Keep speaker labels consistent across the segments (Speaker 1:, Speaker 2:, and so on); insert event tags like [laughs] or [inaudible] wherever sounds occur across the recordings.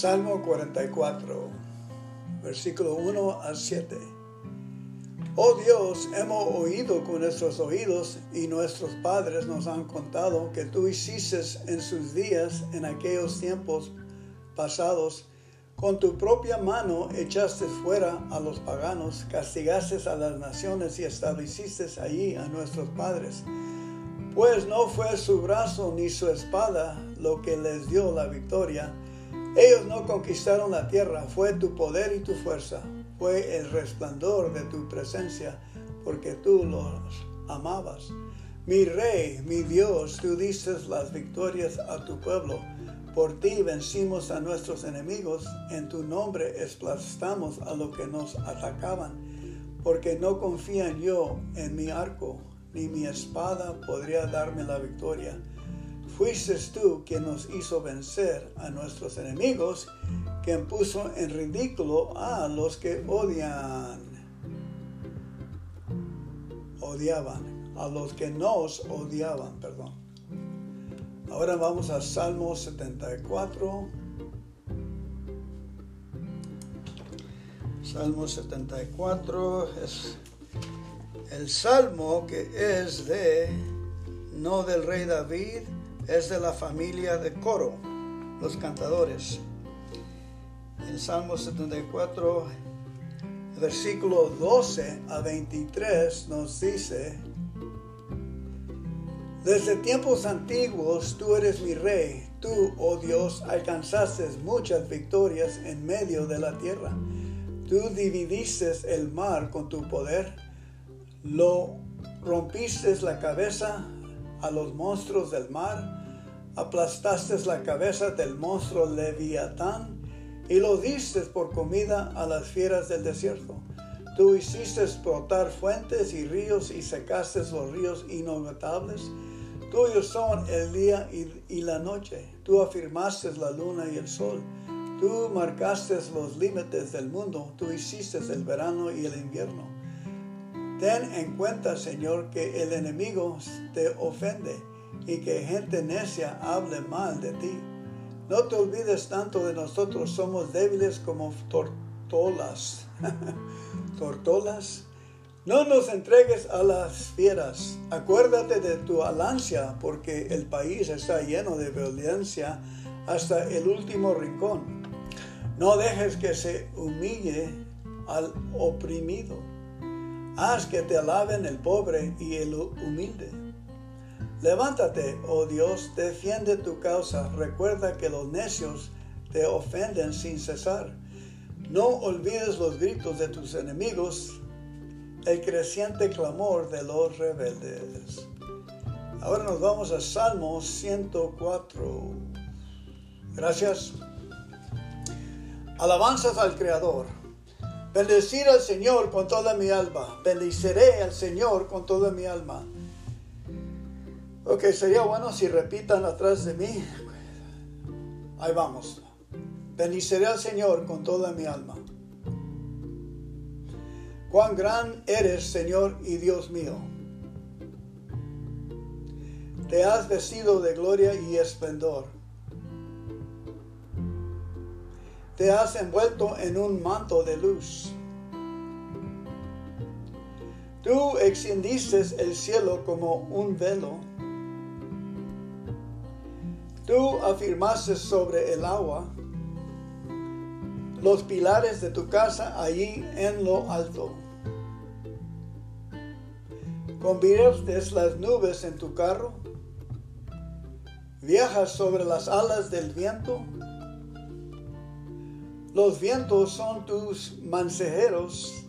Speaker 1: Salmo 44, versículo 1 al 7. Oh Dios, hemos oído con nuestros oídos y nuestros padres nos han contado que tú hiciste en sus días, en aquellos tiempos pasados, con tu propia mano echaste fuera a los paganos, castigaste a las naciones y estableciste allí a nuestros padres. Pues no fue su brazo ni su espada lo que les dio la victoria. Ellos no conquistaron la tierra, fue tu poder y tu fuerza, fue el resplandor de tu presencia, porque tú los amabas. Mi rey, mi Dios, tú dices las victorias a tu pueblo. Por ti vencimos a nuestros enemigos, en tu nombre esplastamos a los que nos atacaban, porque no confían yo en mi arco, ni mi espada podría darme la victoria. Fuiste tú quien nos hizo vencer a nuestros enemigos, quien puso en ridículo a los que odian. Odiaban, a los que nos odiaban, perdón. Ahora vamos a Salmo 74. Salmo 74 es el salmo que es de, no del rey David, es de la familia de Coro, los cantadores. En Salmo 74, versículo 12 a 23 nos dice, desde tiempos antiguos tú eres mi rey. Tú, oh Dios, alcanzaste muchas victorias en medio de la tierra. Tú dividiste el mar con tu poder. Lo rompiste la cabeza a los monstruos del mar. Aplastaste la cabeza del monstruo Leviatán y lo diste por comida a las fieras del desierto. Tú hiciste brotar fuentes y ríos y secaste los ríos inogotables Tuyos son el día y, la noche. Tú afirmaste la luna y el sol. Tú marcaste los límites del mundo. Tú hiciste el verano y el invierno. Ten en cuenta, Señor, que el enemigo te ofende y que gente necia hable mal de ti. No te olvides tanto de nosotros, somos débiles como tortolas. [laughs] tortolas no nos entregues a las fieras. Acuérdate de tu alancia, porque el país está lleno de violencia hasta el último rincón. No dejes que se humille al oprimido. Haz que te alaben el pobre y el humilde. Levántate, oh Dios, defiende tu causa. Recuerda que los necios te ofenden sin cesar. No olvides los gritos de tus enemigos el creciente clamor de los rebeldes. Ahora nos vamos a Salmo 104. Gracias. Alabanzas al Creador. Bendecir al Señor con toda mi alma. Bendiciré al Señor con toda mi alma. Ok, sería bueno si repitan atrás de mí. Ahí vamos. Bendiciré al Señor con toda mi alma. Cuán gran eres, Señor y Dios mío. Te has vestido de gloria y esplendor. Te has envuelto en un manto de luz. Tú extendiste el cielo como un velo. Tú afirmaste sobre el agua los pilares de tu casa allí en lo alto. Conviertes las nubes en tu carro. Viajas sobre las alas del viento. Los vientos son tus mansejeros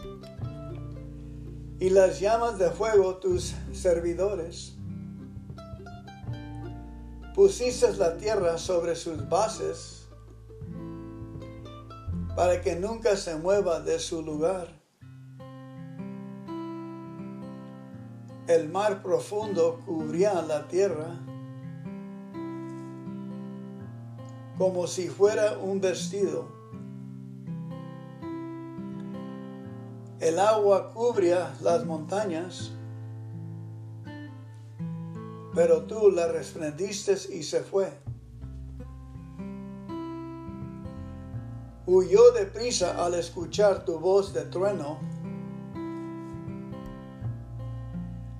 Speaker 1: y las llamas de fuego tus servidores. Pusiste la tierra sobre sus bases para que nunca se mueva de su lugar. El mar profundo cubría la tierra como si fuera un vestido. El agua cubría las montañas, pero tú la resplendiste y se fue. huyó deprisa al escuchar tu voz de trueno,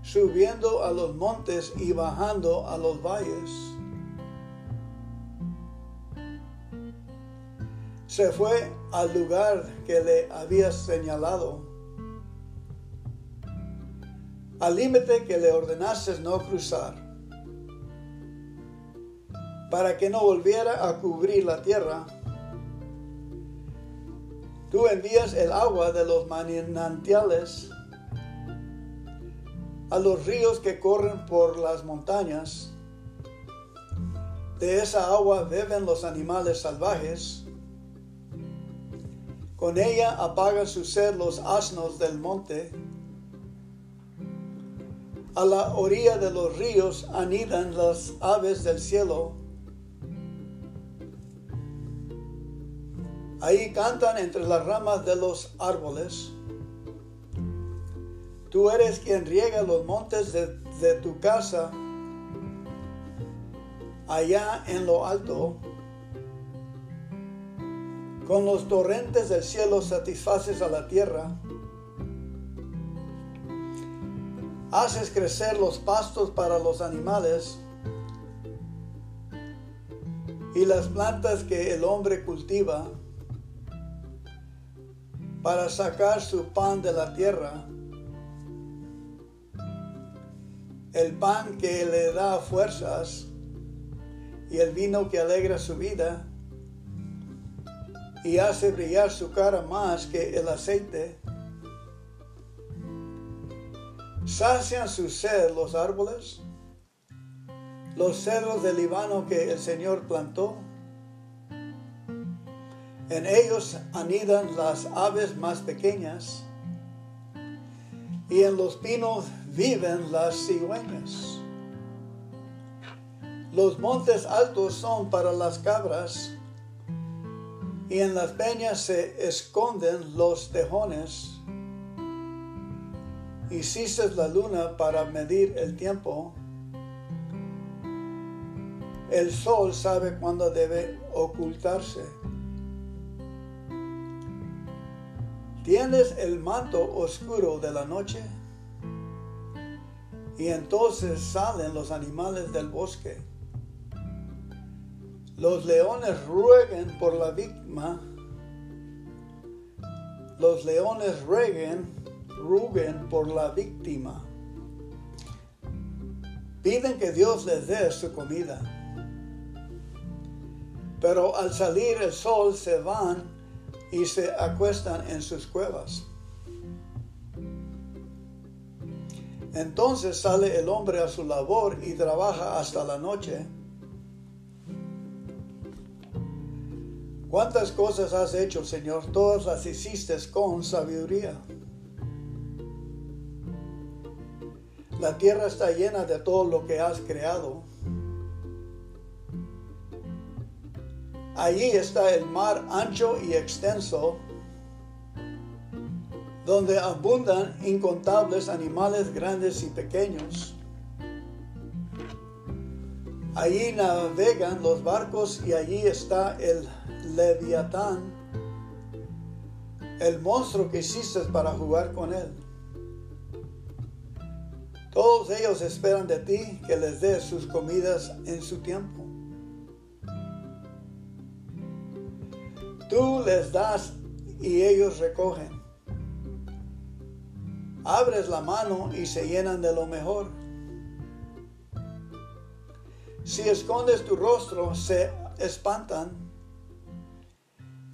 Speaker 1: subiendo a los montes y bajando a los valles. Se fue al lugar que le habías señalado, al límite que le ordenaste no cruzar, para que no volviera a cubrir la tierra Tú envías el agua de los manantiales a los ríos que corren por las montañas. De esa agua beben los animales salvajes. Con ella apagan su sed los asnos del monte. A la orilla de los ríos anidan las aves del cielo. Ahí cantan entre las ramas de los árboles. Tú eres quien riega los montes de, tu casa, allá en lo alto. Con los torrentes del cielo satisfaces a la tierra. Haces crecer los pastos para los animales y las plantas que el hombre cultiva para sacar su pan de la tierra, el pan que le da fuerzas y el vino que alegra su vida y hace brillar su cara más que el aceite. Sacian su sed los árboles, los cedros del Líbano que el Señor plantó en ellos anidan las aves más pequeñas y en los pinos viven las cigüeñas. Los montes altos son para las cabras y en las peñas se esconden los tejones. Es la luna para medir el tiempo. El sol sabe cuándo debe ocultarse. Tienes el manto oscuro de la noche. Y entonces salen los animales del bosque. Los leones rueguen por la víctima. Los leones rueguen, ruguen por la víctima. Piden que Dios les dé su comida. Pero al salir el sol se van y se acuestan en sus cuevas. Entonces sale el hombre a su labor y trabaja hasta la noche. ¿Cuántas cosas has hecho, Señor? Todas las hiciste con sabiduría. La tierra está llena de todo lo que has creado. Allí está el mar ancho y extenso, donde abundan incontables animales grandes y pequeños. Allí navegan los barcos y allí está el leviatán, el monstruo que hiciste para jugar con él. Todos ellos esperan de ti que les des sus comidas en su tiempo. Tú les das y ellos recogen. Abres la mano y se llenan de lo mejor. Si escondes tu rostro, se espantan.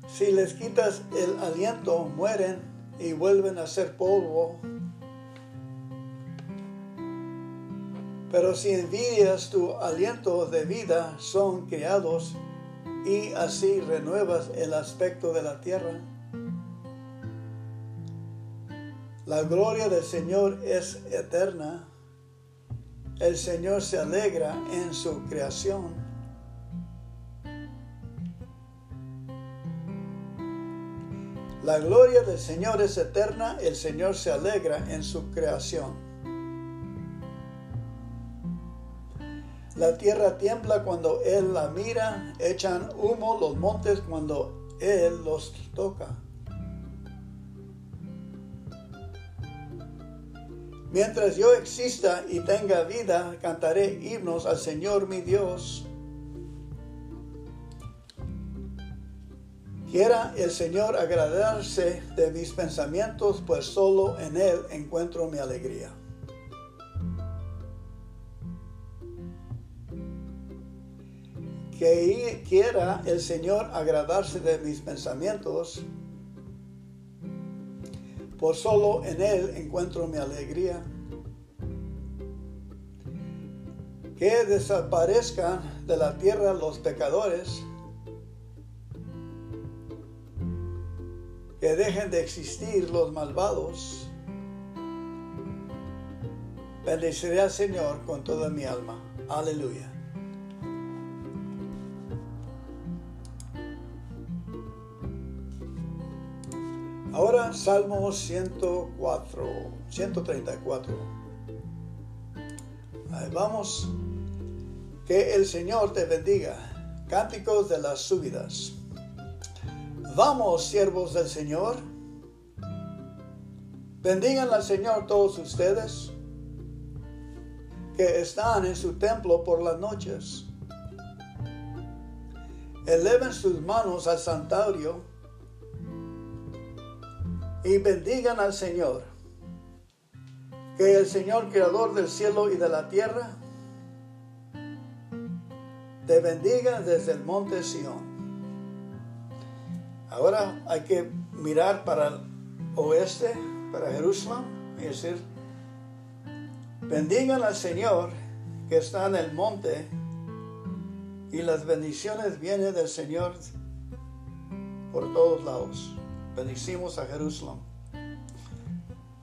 Speaker 1: Si les quitas el aliento, mueren y vuelven a ser polvo. Pero si envidias tu aliento de vida, son criados y así renuevas el aspecto de la tierra. La gloria del Señor es eterna. El Señor se alegra en su creación. La gloria del Señor es eterna, el Señor se alegra en su creación. La tierra tiembla cuando Él la mira, echan humo los montes cuando Él los toca. Mientras yo exista y tenga vida, cantaré himnos al Señor mi Dios. Quiera el Señor agradarse de mis pensamientos, pues solo en Él encuentro mi alegría. Que quiera el Señor agradarse de mis pensamientos, pues solo en Él encuentro mi alegría. Que desaparezcan de la tierra los pecadores, que dejen de existir los malvados. Bendeciré al Señor con toda mi alma. Aleluya. Salmo 104, 134. Ahí vamos. Que el Señor te bendiga. Cánticos de las subidas. Vamos, siervos del Señor. Bendigan al Señor todos ustedes que están en su templo por las noches. Eleven sus manos al santuario y bendigan al Señor. Que el Señor, creador del cielo y de la tierra, te bendiga desde el monte Sión. Ahora hay que mirar para el oeste, para Jerusalén, y decir, bendigan al Señor que está en el monte y las bendiciones vienen del Señor por todos lados. Bendicimos a Jerusalén.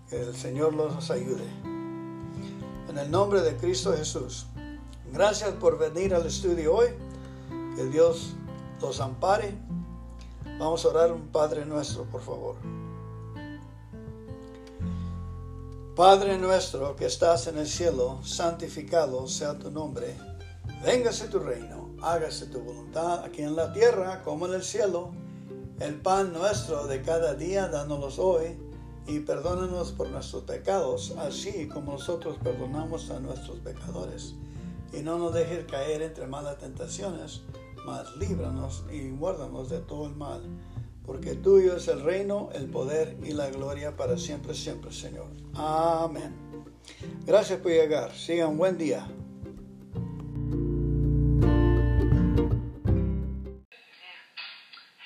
Speaker 1: Que el Señor los ayude. En el nombre de Cristo Jesús. Gracias por venir al estudio hoy. Que Dios los ampare. Vamos a orar un Padre nuestro, por favor. Padre nuestro que estás en el cielo, santificado sea tu nombre. Véngase tu reino, hágase tu voluntad aquí en la tierra como en el cielo. El pan nuestro de cada día, dánoslos hoy, y perdónanos por nuestros pecados, así como nosotros perdonamos a nuestros pecadores. Y no nos dejes caer entre malas tentaciones, mas líbranos y guárdanos de todo el mal, porque tuyo es el reino, el poder y la gloria para siempre, siempre, Señor. Amén. Gracias por llegar. Sigan buen día.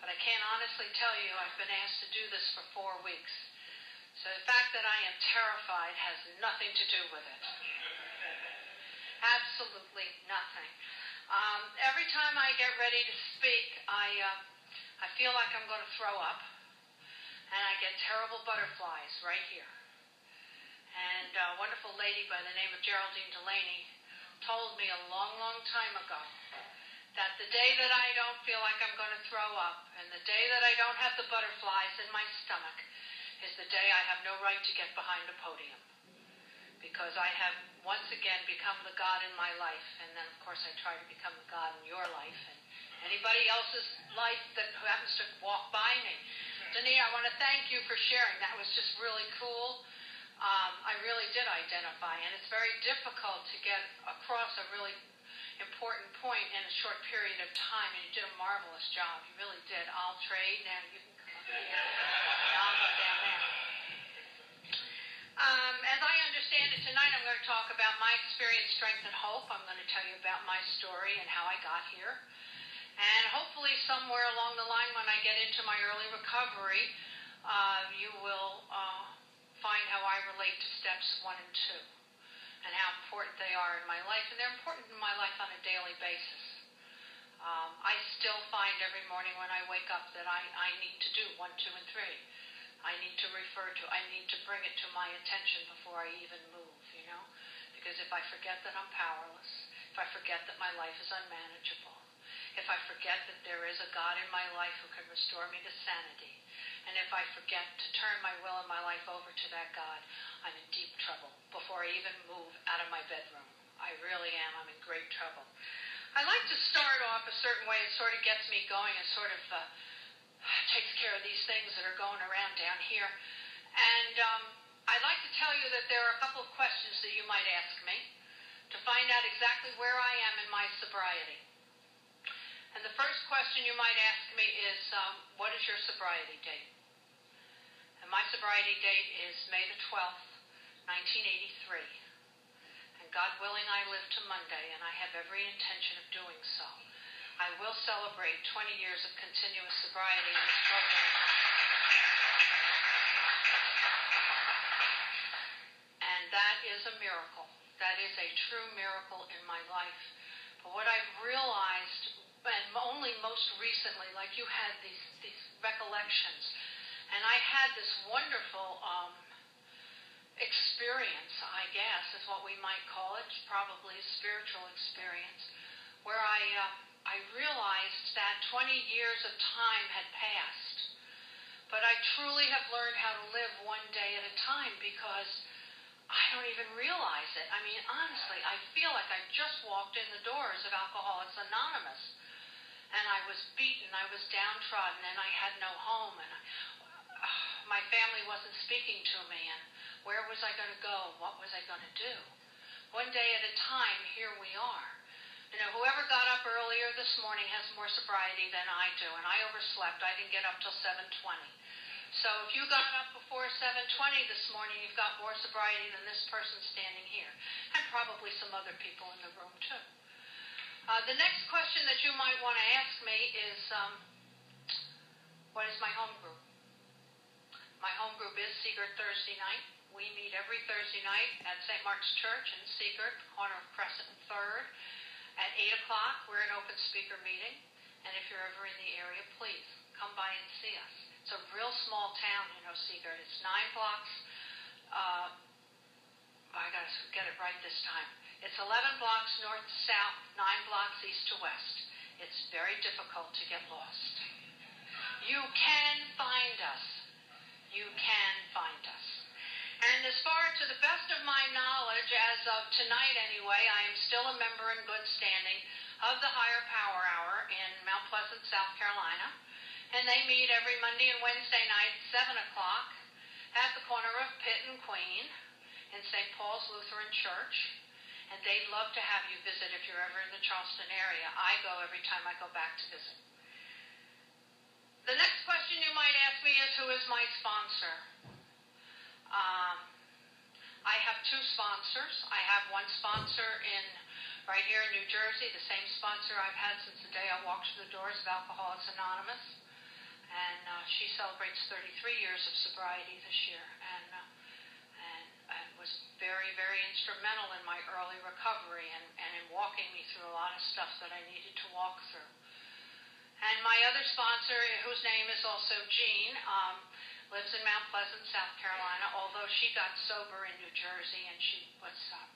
Speaker 2: But I can't honestly tell you I've been asked to do this for four weeks. So the fact that I am terrified has nothing to do with it. Absolutely nothing. Um, every time I get ready to speak, I, uh, I feel like I'm going to throw up, and I get terrible butterflies right here. And a wonderful lady by the name of Geraldine Delaney told me a long, long time ago that the day that I don't feel like I'm going to throw up and the day that I don't have the butterflies in my stomach is the day I have no right to get behind a podium because I have once again become the God in my life, and then of course I try to become the God in your life and anybody else's life that who happens to walk by me. Denise, I want to thank you for sharing. That was just really cool. Um, I really did identify, and it's very difficult to get across a really important point in a short period of time, and you did a marvelous job. You really did. I'll trade. Now you can come up here. I'll go down there. Um, as I understand it tonight, I'm going to talk about my experience, strength, and hope. I'm going to tell you about my story and how I got here. And hopefully, somewhere along the line, when I get into my early recovery, uh, you will uh, find how I relate to steps one and two and how important they are in my life. And they're important in my life on a daily basis. Um, I still find every morning when I wake up that I, I need to do one, two, and three. I need to refer to, I need to bring it to my attention before I even move, you know? Because if I forget that I'm powerless, if I forget that my life is unmanageable, if I forget that there is a God in my life who can restore me to sanity, and if I forget to turn my will and my life over to that God, I'm in deep trouble before I even move out of my bedroom. I really am. I'm in great trouble. I like to start off a certain way. It sort of gets me going. It sort of uh, takes care of these things that are going around down here. And um, I'd like to tell you that there are a couple of questions that you might ask me to find out exactly where I am in my sobriety. And the first question you might ask me is, um, what is your sobriety date? And my sobriety date is May the 12th, 1983. And God willing, I live to Monday, and I have every intention of doing so. I will celebrate 20 years of continuous sobriety in this program. And that is a miracle. That is a true miracle in my life. But what I've realized, and only most recently, like you had these, these recollections, and I had this wonderful um, experience, I guess, is what we might call it, probably a spiritual experience, where I, uh, I realized that 20 years of time had passed. But I truly have learned how to live one day at a time because I don't even realize it. I mean, honestly, I feel like I just walked in the doors of Alcoholics Anonymous. And I was beaten, I was downtrodden, and I had no home, and uh, [sighs] my family wasn't speaking to me. And where was I going to go? What was I going to do? One day at a time, here we are. You know, whoever got up earlier this morning has more sobriety than I do, and I overslept. I didn't get up till 7:20. So if you got up before 7:20 this morning, you've got more sobriety than this person standing here, and probably some other people in the room too. Uh, the next question that you might want to ask me is, um, what is my home group? My home group is Sea Girt Thursday night. We meet every Thursday night at St. Mark's Church in Sea Girt, corner of Crescent and 3rd. At 8 o'clock, we're an open speaker meeting. And if you're ever in the area, please come by and see us. It's a real small town, you know, Sea Girt. It's nine blocks. Uh, I got to get it right this time. It's 11 blocks north to south, nine blocks east to west. It's very difficult to get lost. You can find us. You can find us. And as far to the best of my knowledge, as of tonight anyway, I am still a member in good standing of the Higher Power Hour in Mount Pleasant, South Carolina. And they meet every Monday and Wednesday night at 7 o'clock at the corner of Pitt and Queen in St. Paul's Lutheran Church. And they'd love to have you visit if you're ever in the Charleston area. I go every time I go back to visit. The next question you might ask me is who is my sponsor? Um, I have two sponsors. I have one sponsor in right here in New Jersey, the same sponsor I've had since the day I walked through the doors of Alcoholics Anonymous. And uh, she celebrates 33 years of sobriety this year, and, uh, very very instrumental in my early recovery and, and in walking me through a lot of stuff that I needed to walk through. And my other sponsor, whose name is also Jean. Um, lives in Mount Pleasant, South Carolina, although she got sober in New Jersey and she was uh,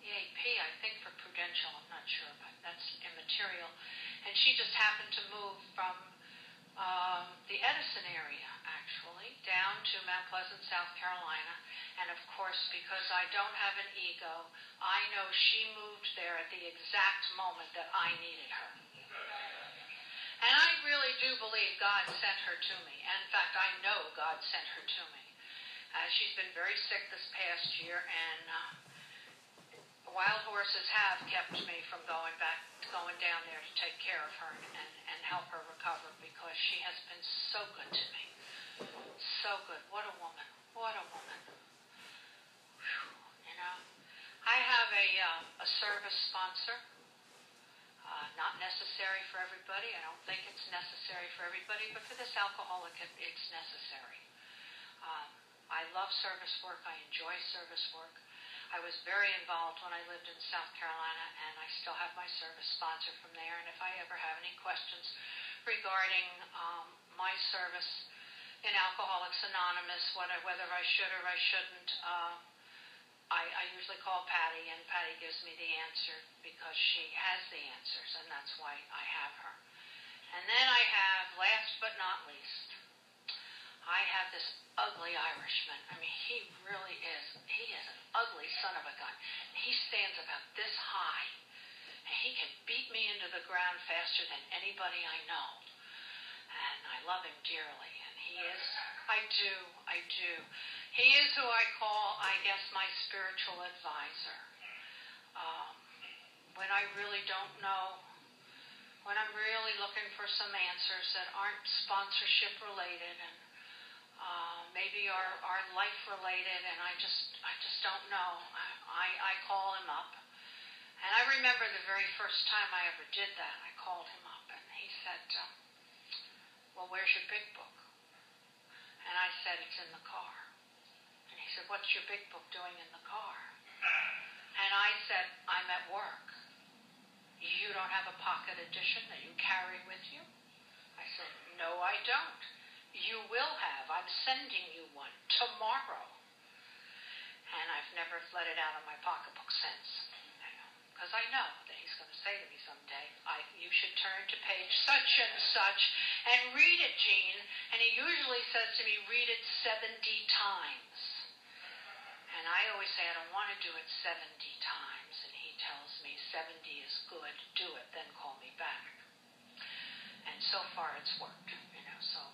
Speaker 2: EAP, I think, for Prudential. I'm not sure, but that's immaterial. And she just happened to move from um, the Edison area, actually, down to Mount Pleasant, South Carolina. And of course, because I don't have an ego, I know she moved there at the exact moment that I needed her. And I really do believe God sent her to me. In fact, I know God sent her to me. Uh, she's been very sick this past year, and uh, wild horses have kept me from going back, going down there to take care of her and, and help her recover because she has been so good to me. So good. What a woman. What a woman. Whew, you know, I have a, uh, a service sponsor uh, not necessary for everybody. I don't think it's necessary for everybody, but for this alcoholic, it, it's necessary. Um, I love service work. I enjoy service work. I was very involved when I lived in South Carolina, and I still have my service sponsor from there. And if I ever have any questions regarding um, my service in Alcoholics Anonymous, whether I should or I shouldn't, uh, I, I usually call Patty, and Patty gives me the answer because she has the answers, and that's why I have her. And then I have, last but not least, I have this ugly Irishman. I mean, he really is. He is an ugly son of a gun. He stands about this high, and he can beat me into the ground faster than anybody I know. And I love him dearly, he is. I do. I do. He is who I call, I guess, my spiritual advisor. Um, when I really don't know, when I'm really looking for some answers that aren't sponsorship related and uh, maybe are, are life related, and I just I just don't know. I, I call him up, and I remember the very first time I ever did that. I called him up, and he said, uh, "Well, where's your big book?" And I said, "It's in the car." And he said, "What's your big book doing in the car?" And I said, "I'm at work. You don't have a pocket edition that you carry with you?" I said, "No, I don't." You will have. I'm sending you one tomorrow. And I've never let it out of my pocketbook since. Because I know that he's going to say to me someday, I, you should turn to page such and such and read it, Jean. And he usually says to me, read it 70 times. And I always say, I don't want to do it 70 times. And he tells me, 70 is good, do it, then call me back. And so far it's worked, you know, so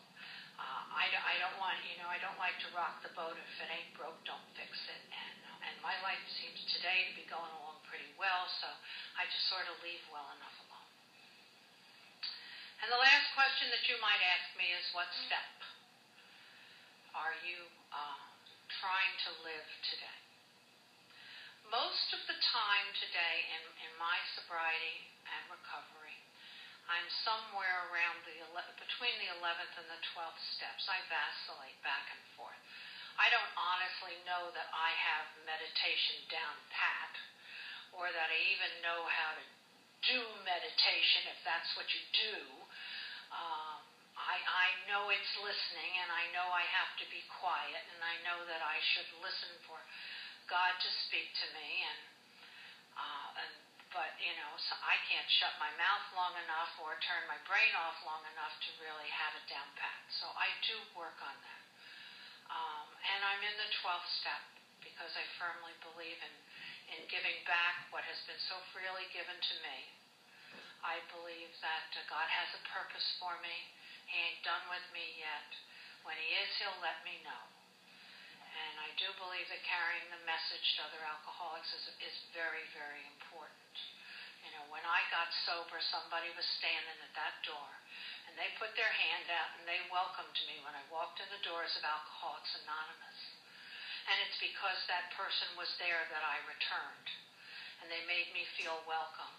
Speaker 2: uh, I, I don't want, you know, I don't like to rock the boat. If it ain't broke, don't fix it. And, and my life seems today to be going along pretty well, so I just sort of leave well enough alone. And the last question that you might ask me is what step are you uh, trying to live today? Most of the time today in, in my sobriety and recovery, I'm somewhere around the between the 11th and the 12th steps. I vacillate back and forth. I don't honestly know that I have meditation down pat, or that I even know how to do meditation if that's what you do. Um, I, I know it's listening, and I know I have to be quiet, and I know that I should listen for God to speak to me, and uh, and but you know, so I can't shut my mouth long enough or turn my brain off long enough to really have it down pat. So I do work on that. Um, and I'm in the 12th step because I firmly believe in, in giving back what has been so freely given to me. I believe that uh, God has a purpose for me. He ain't done with me yet. When He is, He'll let me know. And I do believe that carrying the message to other alcoholics is, is very, very important. You know, when I got sober, somebody was standing at that door, and they put their hand out and they welcomed me when I walked in the doors of Alcoholics Anonymous. And it's because that person was there that I returned, and they made me feel welcome.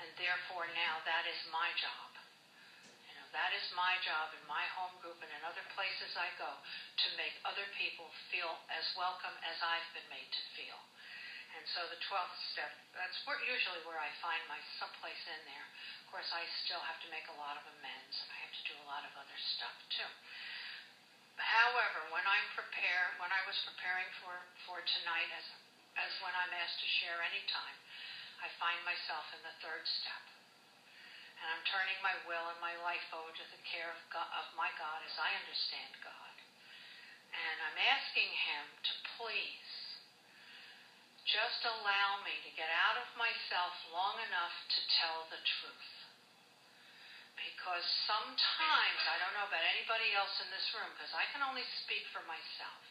Speaker 2: And therefore, now that is my job. You know, that is my job in my home group and in other places I go to make other people feel as welcome as I've been made to feel. And so the 12th step, that's where, usually where I find my someplace in there. Of course, I still have to make a lot of amends, and I have to do a lot of other stuff too. However, when I'm prepared, when I was preparing for, for tonight, as, as when I'm asked to share any time, I find myself in the third step. And I'm turning my will and my life over to the care of, God, of my God as I understand God. And I'm asking Him to please just allow me to get out of myself long enough to tell the truth. Because sometimes, I don't know about anybody else in this room, because I can only speak for myself.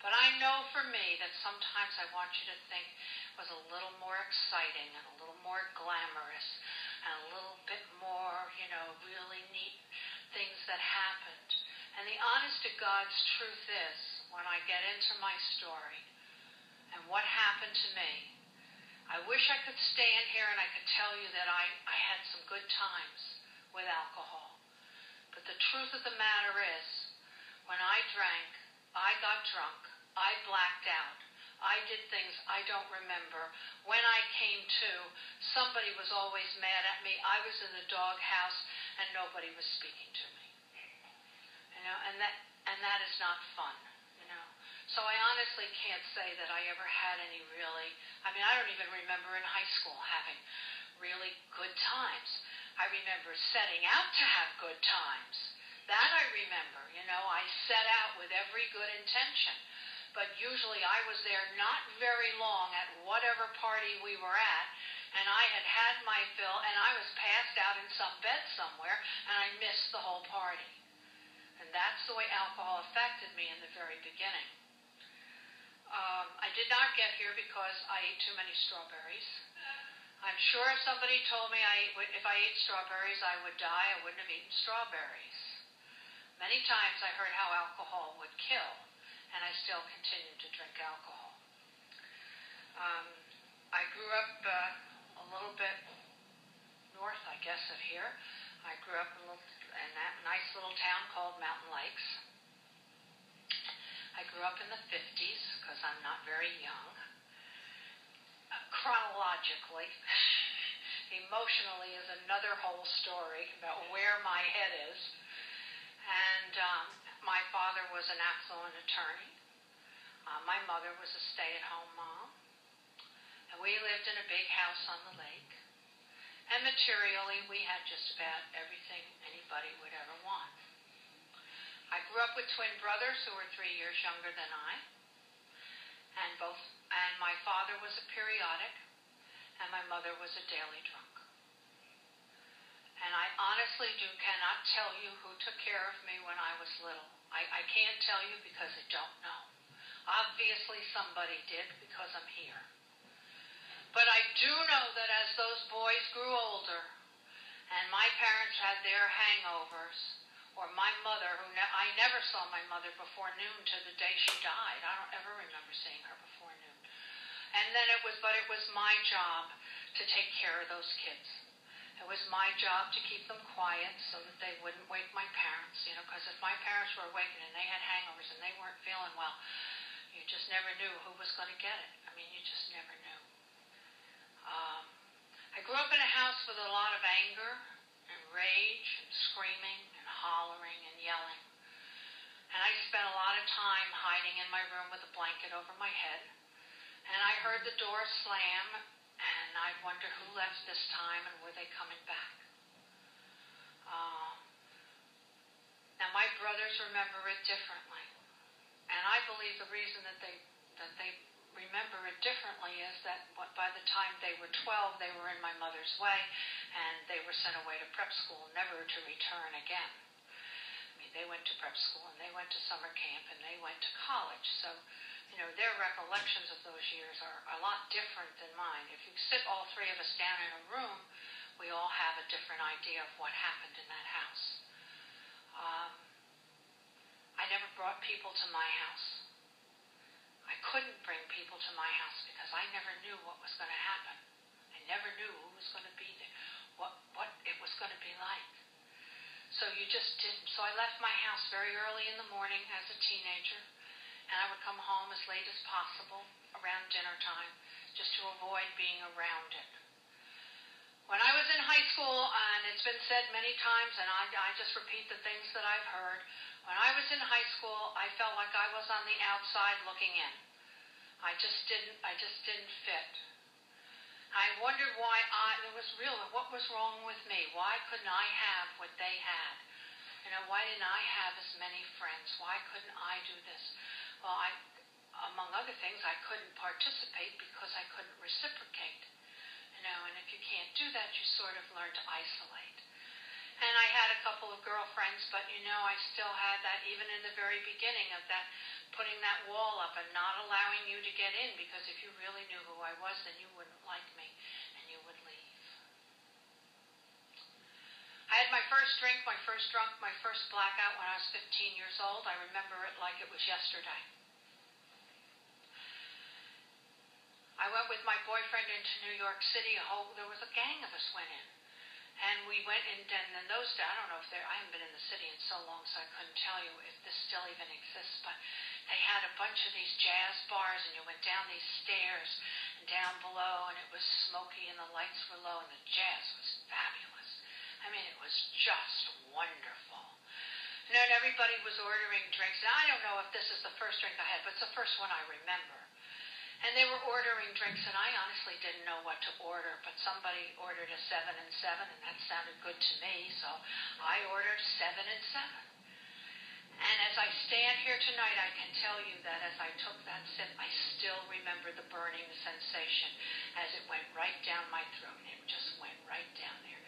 Speaker 2: But I know for me that sometimes I want you to think was a little more exciting and a little more glamorous and a little bit more, you know, really neat things that happened. And the honest to God's truth is, when I get into my story, and what happened to me. I wish I could stand here and I could tell you that I, I had some good times with alcohol. But the truth of the matter is, when I drank, I got drunk, I blacked out, I did things I don't remember. When I came to, Somebody was always mad at me. I was in the doghouse and nobody was speaking to me. You know, and that and that is not fun. You know. So I honestly can't say that I ever had any really. I mean, I don't even remember in high school having really good times. I remember setting out to have good times. That I remember. You know, I set out with every good intention. But usually I was there not very long at whatever party we were at, and I had had my fill, and I was passed out in some bed somewhere, and I missed the whole party. And that's the way alcohol affected me in the very beginning. Um, I did not get here because I ate too many strawberries. I'm sure if somebody told me I if I ate strawberries I would die, I wouldn't have eaten strawberries. Many times I heard how alcohol would kill and I still continue to drink alcohol. Um, I grew up uh, a little bit north, I guess, of here. I grew up in, little, in that nice little town called Mountain Lakes. I grew up in the 50s because I'm not very young. Chronologically, [sighs] emotionally is another whole story about where my head is. And um, my father was an affluent attorney. Uh, my mother was a stay-at-home mom. And we lived in a big house on the lake. And materially, we had just about everything anybody would ever want. I grew up with twin brothers who were three years younger than I. And both and my father was a periodic, and my mother was a daily drunk. And I honestly do cannot tell you who took care of me when I was little. I, I can't tell you because I don't know. Obviously, somebody did because I'm here. But I do know that as those boys grew older and my parents had their hangovers, or my mother, who ne- I never saw my mother before noon to the day she died. I don't ever remember seeing her before noon. And then it was, but it was my job to take care of those kids. It was my job to keep them quiet so that they wouldn't wake my parents, you know, because if my parents were awakened and they had hangovers and they weren't feeling well, you just never knew who was going to get it. I mean, you just never knew. Um, I grew up in a house with a lot of anger rage and screaming and hollering and yelling. And I spent a lot of time hiding in my room with a blanket over my head. And I heard the door slam and I'd wonder who left this time and were they coming back. Uh, now my brothers remember it differently, and I believe the reason that they that they remember it differently is that by the time they were 12, they were in my mother's way, and they were sent away to prep school, never to return again. I mean, they went to prep school and they went to summer camp and they went to college, so you know, their recollections of those years are a lot different than mine. If you sit all three of us down in a room, we all have a different idea of what happened in that house. Um, I never brought people to my house. I couldn't bring people to my house because I never knew what was going to happen. I never knew who was going to be there, what, what it was going to be like. So you just didn't. So I left my house very early in the morning as a teenager and I would come home as late as possible around dinner time just to avoid being around it. When I was in high school, and it's been said many times, and I, I just repeat the things that I've heard, when I was in high school, I felt like I was on the outside looking in. I just didn't, I just didn't fit. I wondered why I, it was real, what was wrong with me? Why couldn't I have what they had? You know, why didn't I have as many friends? Why couldn't I do this? Well, I, among other things, I couldn't participate because I couldn't reciprocate. Know, and if you can't do that, you sort of learn to isolate. And I had a couple of girlfriends, but you know, I still had that even in the very beginning of that putting that wall up and not allowing you to get in because if you really knew who I was, then you wouldn't like me and you would leave. I had my first drink, my first drunk, my first blackout when I was 15 years old. I remember it like it was yesterday. I went with my boyfriend into New York City. A whole, there was a gang of us went in. And we went in, and in those days, I don't know if there, I haven't been in the city in so long, so I couldn't tell you if this still even exists, but they had a bunch of these jazz bars, and you went down these stairs and down below, and it was smoky, and the lights were low, and the jazz was fabulous. I mean, it was just wonderful. And then everybody was ordering drinks. And I don't know if this is the first drink I had, but it's the first one I remember. And they were ordering drinks, and I honestly didn't know what to order, but somebody ordered a seven and seven, and that sounded good to me, so I ordered seven and seven. And as I stand here tonight, I can tell you that as I took that sip, I still remember the burning sensation as it went right down my throat. It just went right down there.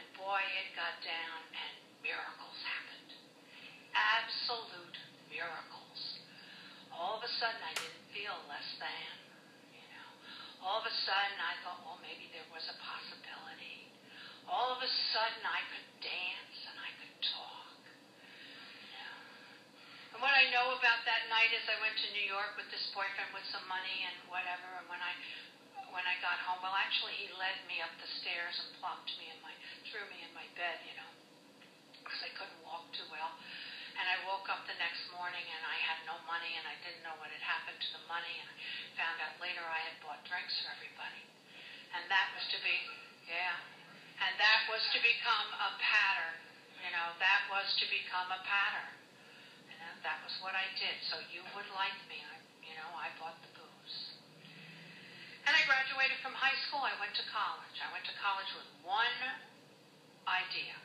Speaker 2: And boy, it got down, and miracles happened. Absolute miracles. All of a sudden, I didn't feel less than. You know, all of a sudden I thought, well, maybe there was a possibility. All of a sudden I could dance and I could talk. You know. And what I know about that night is I went to New York with this boyfriend with some money and whatever. And when I when I got home, well, actually he led me up the stairs and plopped me in my threw me in my bed, you know, because I couldn't walk too well. And I woke up the next morning and I had no money and I didn't know what had happened to the money. And I found out later I had bought drinks for everybody. And that was to be, yeah, and that was to become a pattern. You know, that was to become a pattern. Know, that was what I did. So you would like me. I, you know, I bought the booze. And I graduated from high school. I went to college. I went to college with one idea.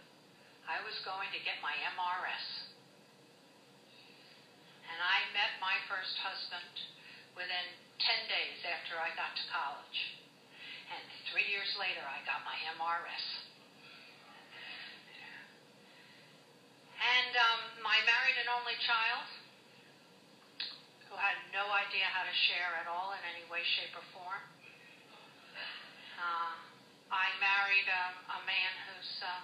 Speaker 2: I was going to get my MRS. And I met my first husband within 10 days after I got to college. And three years later, I got my MRS. And um, my married and only child, who had no idea how to share at all in any way, shape, or form. Uh, I married um, a man who's, uh,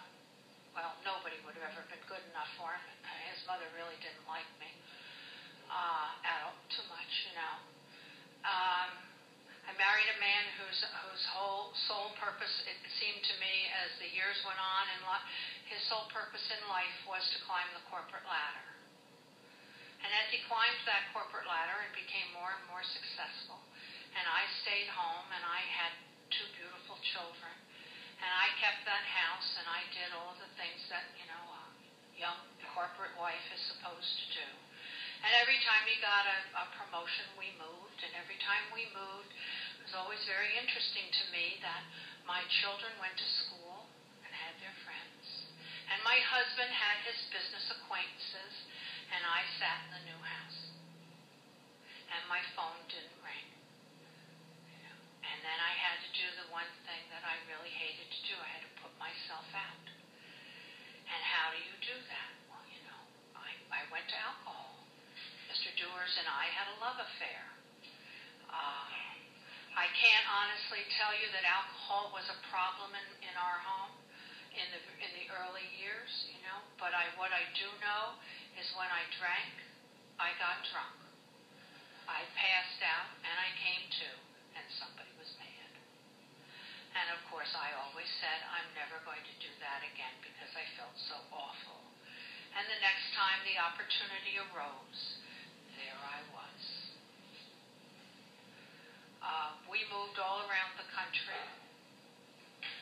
Speaker 2: well, nobody would have ever been good enough for him. His mother really didn't like me uh, out too much, you know. Um, I married a man whose whose whole sole purpose, it seemed to me, as the years went on in life, his sole purpose in life was to climb the corporate ladder. And as he climbed that corporate ladder and became more and more successful, and I stayed home and I had two beautiful children, and I kept that house and I did all the things that you know a young corporate wife is supposed to do. And every time he got a, a promotion, we moved. And every time we moved, it was always very interesting to me that my children went to school and had their friends. And my husband had his business acquaintances, and I sat in the new house. And my phone didn't ring. And then I had to do the one thing that I really hated to do. I had to put myself out. And how do you do that? Well, you know, I, I went to alcohol. Dewars and I had a love affair. Uh, I can't honestly tell you that alcohol was a problem in, in our home in the in the early years, you know. But I what I do know is when I drank, I got drunk. I passed out and I came to, and somebody was mad. And of course, I always said I'm never going to do that again because I felt so awful. And the next time the opportunity arose, there I was. Uh, we moved all around the country.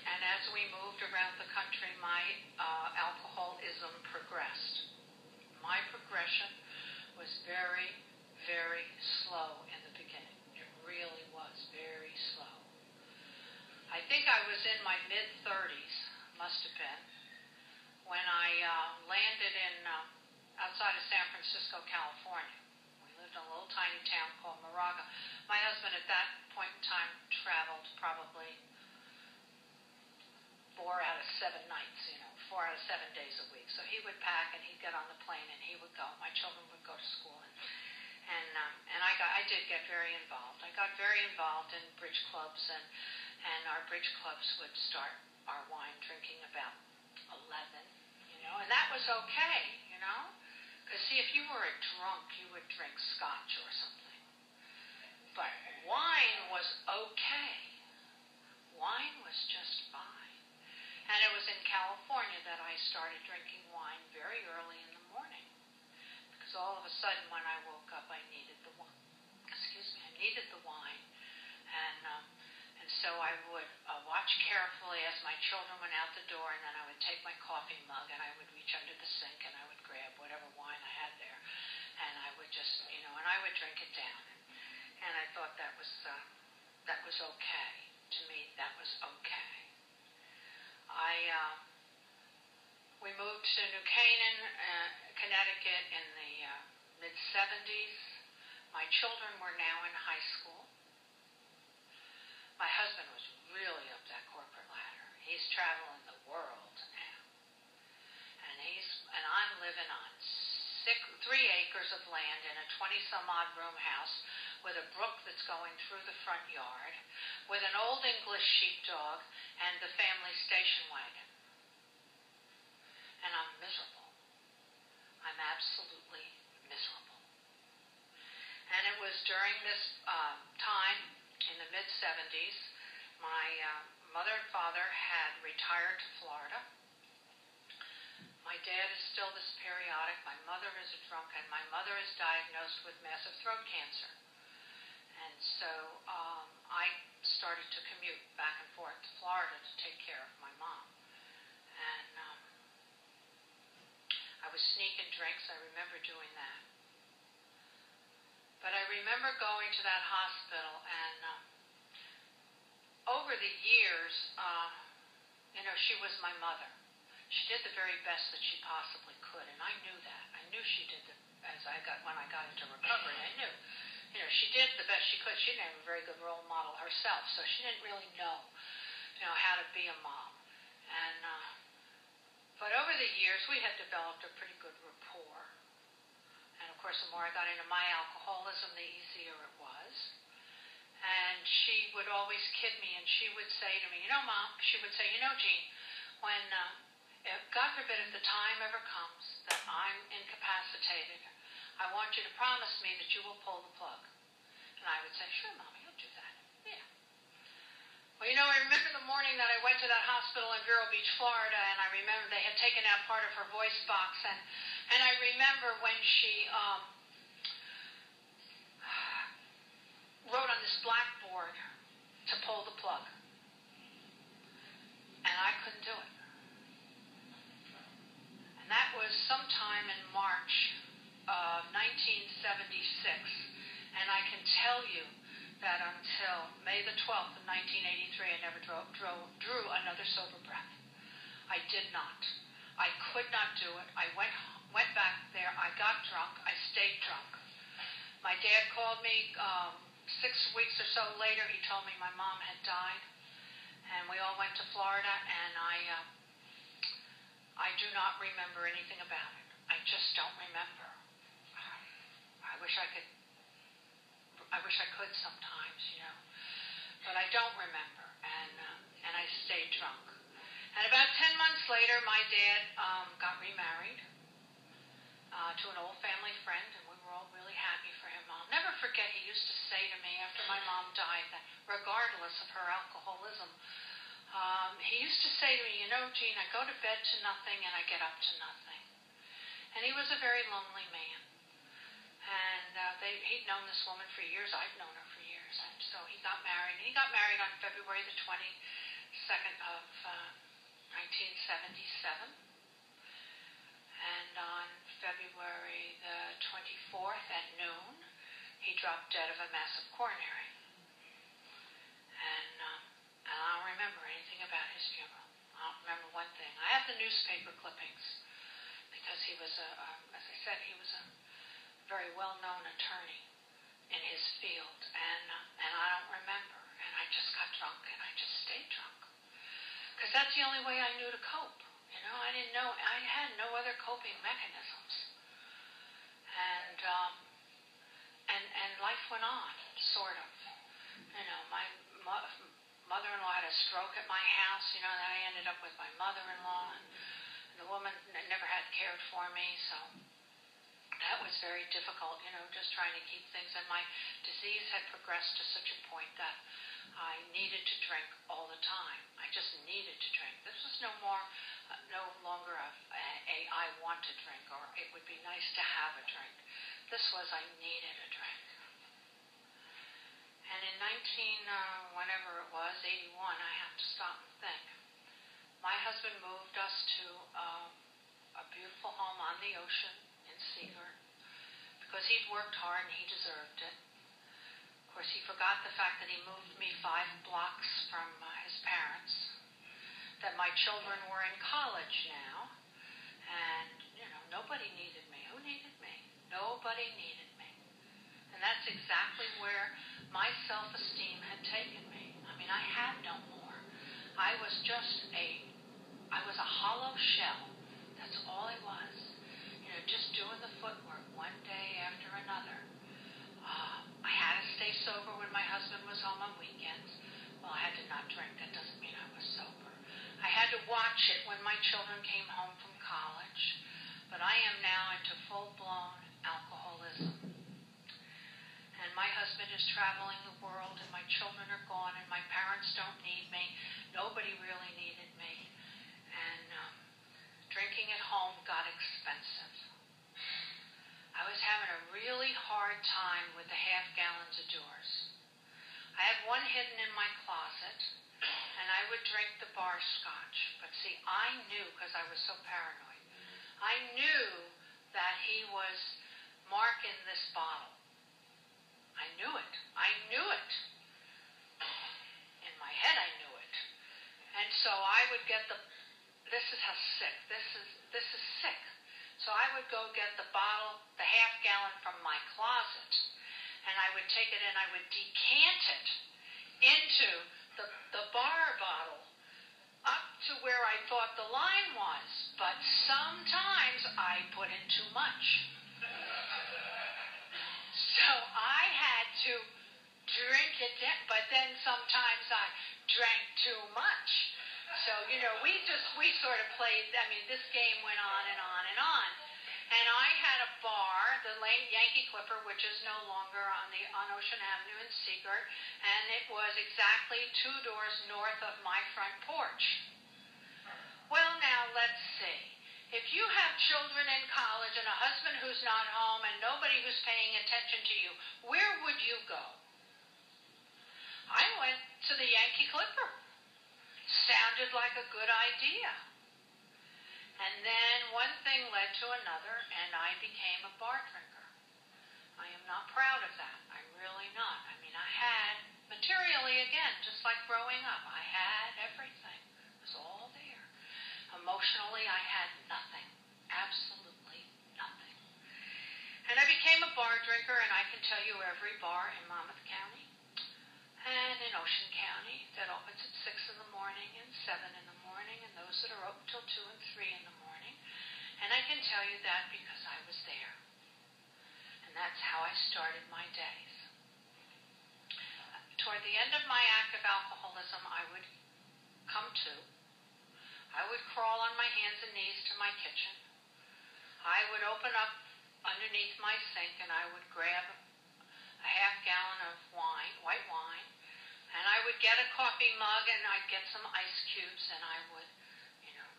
Speaker 2: And as we moved around the country, my uh, alcoholism progressed. My progression was very, very slow in the beginning. It really was very slow. I think I was in my mid 30s, must have been, when I uh, landed in uh, outside of San Francisco, California lived in a little tiny town called Moraga. My husband at that point in time traveled probably four out of seven nights, you know, four out of seven days a week. So he would pack and he'd get on the plane and he would go. My children would go to school and and um, and I got I did get very involved. I got very involved in bridge clubs and and our bridge clubs would start our wine drinking about eleven, you know, and that was okay, you know. Because, see, if you were a drunk, you would drink scotch or something. But wine was okay. Wine was just fine. And it was in California that I started drinking wine very early in the morning. Because all of a sudden, when I woke up, I needed the wine. Excuse me, I needed the wine. And, um, and so I would uh, watch carefully as my children went out the door, and then I would take my coffee mug and I would reach under the sink and I would grab whatever wine I had there. And I would just, you know, and I would drink it down. And I thought that was, uh, that was okay. To me, that was okay. I, uh, we moved to New Canaan, uh, Connecticut in the uh, mid 70s. My children were now in high school. My husband was really up that corporate ladder. He's traveling the world now. And he's and I'm living on six, three acres of land in a 20 some odd room house with a brook that's going through the front yard, with an old English sheepdog and the family station wagon. And I'm miserable. I'm absolutely miserable. And it was during this uh, time in the mid 70s, my uh, mother and father had retired to Florida. My dad is still this periodic. My mother is a drunk, and my mother is diagnosed with massive throat cancer. So um, I started to commute back and forth to Florida to take care of my mom. And um, I was sneaking drinks. I remember doing that. But I remember going to that hospital, and um, over the years, uh, you know, she was my mother. She did the very best that she possibly could, and I knew that. I knew she did the as I got when I got into recovery. I knew, you know, she did the best she could. She didn't have a very good role model herself, so she didn't really know, you know, how to be a mom. And uh, but over the years, we had developed a pretty good rapport. And of course, the more I got into my alcoholism, the easier it was. And she would always kid me, and she would say to me, "You know, Mom," she would say, "You know, Jean, when uh, if, God forbid, if the time ever comes that I'm incapacitated, I want you to promise me that you will pull the plug." And I would say, "Sure, Mommy, I'll do that." Yeah. Well, you know, I remember the morning that I went to that hospital in Vero Beach, Florida, and I remember they had taken out part of her voice box, and and I remember when she um, wrote on this blackboard to pull the plug, and I couldn't do it. And that was sometime in March of 1976, and I can tell you that until May the 12th of 1983, I never drove, drove, drew another sober breath. I did not. I could not do it. I went went back there. I got drunk. I stayed drunk. My dad called me um, six weeks or so later. He told me my mom had died, and we all went to Florida. And I uh, I do not remember anything about it. I just don't remember. Wish I could I wish I could sometimes, you know, but I don't remember, and um, and I stayed drunk. And about ten months later, my dad um, got remarried uh, to an old family friend, and we were all really happy for him. I'll never forget. He used to say to me after my mom died that, regardless of her alcoholism, um, he used to say to me, "You know, Jean, I go to bed to nothing and I get up to nothing." And he was a very lonely man. And uh, they, he'd known this woman for years. I'd known her for years. And so he got married. And he got married on February the 22nd of uh, 1977. And on February the 24th at noon, he dropped dead of a massive coronary. And, um, and I don't remember anything about his funeral. I don't remember one thing. I have the newspaper clippings because he was a, um, as I said, he was a very well-known attorney in his field, and and I don't remember. And I just got drunk, and I just stayed drunk because that's the only way I knew to cope. You know, I didn't know I had no other coping mechanisms, and um, and and life went on, sort of. You know, my mo- mother-in-law had a stroke at my house. You know, then I ended up with my mother-in-law, and the woman never had cared for me, so that was very difficult, you know, just trying to keep things. And my disease had progressed to such a point that I needed to drink all the time. I just needed to drink. This was no more, uh, no longer a, a, a I want to drink or it would be nice to have a drink. This was I needed a drink. And in 19, uh, whenever it was, 81, I have to stop and think. My husband moved us to uh, a beautiful home on the ocean in because he'd worked hard and he deserved it. Of course, he forgot the fact that he moved me five blocks from uh, his parents, that my children were in college now, and, you know, nobody needed me. Who needed me? Nobody needed me. And that's exactly where my self esteem had taken me. I mean, I had no more. I was just a, I was a hollow shell. That's all I was. Know, just doing the footwork one day after another. Uh, I had to stay sober when my husband was home on weekends. Well, I had to not drink. That doesn't mean I was sober. I had to watch it when my children came home from college. But I am now into full blown alcoholism. And my husband is traveling the world, and my children are gone, and my parents don't need me. Nobody really needed me. And um, drinking at home got expensive. I was having a really hard time with the half gallons of Dewar's. I had one hidden in my closet, and I would drink the bar scotch. But see, I knew, because I was so paranoid, I knew that he was marking this bottle. I knew it. I knew it. In my head, I knew it. And so I would get the. This is how sick. This is this is sick. So I would go get the bottle, the half gallon from my closet, and I would take it and I would decant it into the, the bar bottle up to where I thought the line was. But sometimes I put in too much. So I had to drink it but then sometimes I drank too much. So, you know, we just, we sort of played, I mean, this game went on and on and on. And I had a bar, the Yankee Clipper, which is no longer on the on Ocean Avenue in Sea Girt, and it was exactly two doors north of my front porch. Well, now let's see. If you have children in college and a husband who's not home and nobody who's paying attention to you, where would you go? I went to the Yankee Clipper. Sounded like a good idea. And then one thing led to another, and I became a bar drinker. I am not proud of that. I'm really not. I mean, I had, materially again, just like growing up, I had everything. It was all there. Emotionally, I had nothing. Absolutely nothing. And I became a bar drinker, and I can tell you every bar in Monmouth County and in Ocean County that opens at 6 in the morning and 7 in the morning, and those that are open till 2 and 3 in the morning. And I can tell you that because I was there. And that's how I started my days. Toward the end of my active alcoholism, I would come to. I would crawl on my hands and knees to my kitchen. I would open up underneath my sink and I would grab a half gallon of wine, white wine, and I would get a coffee mug and I'd get some ice cubes and I would, you know,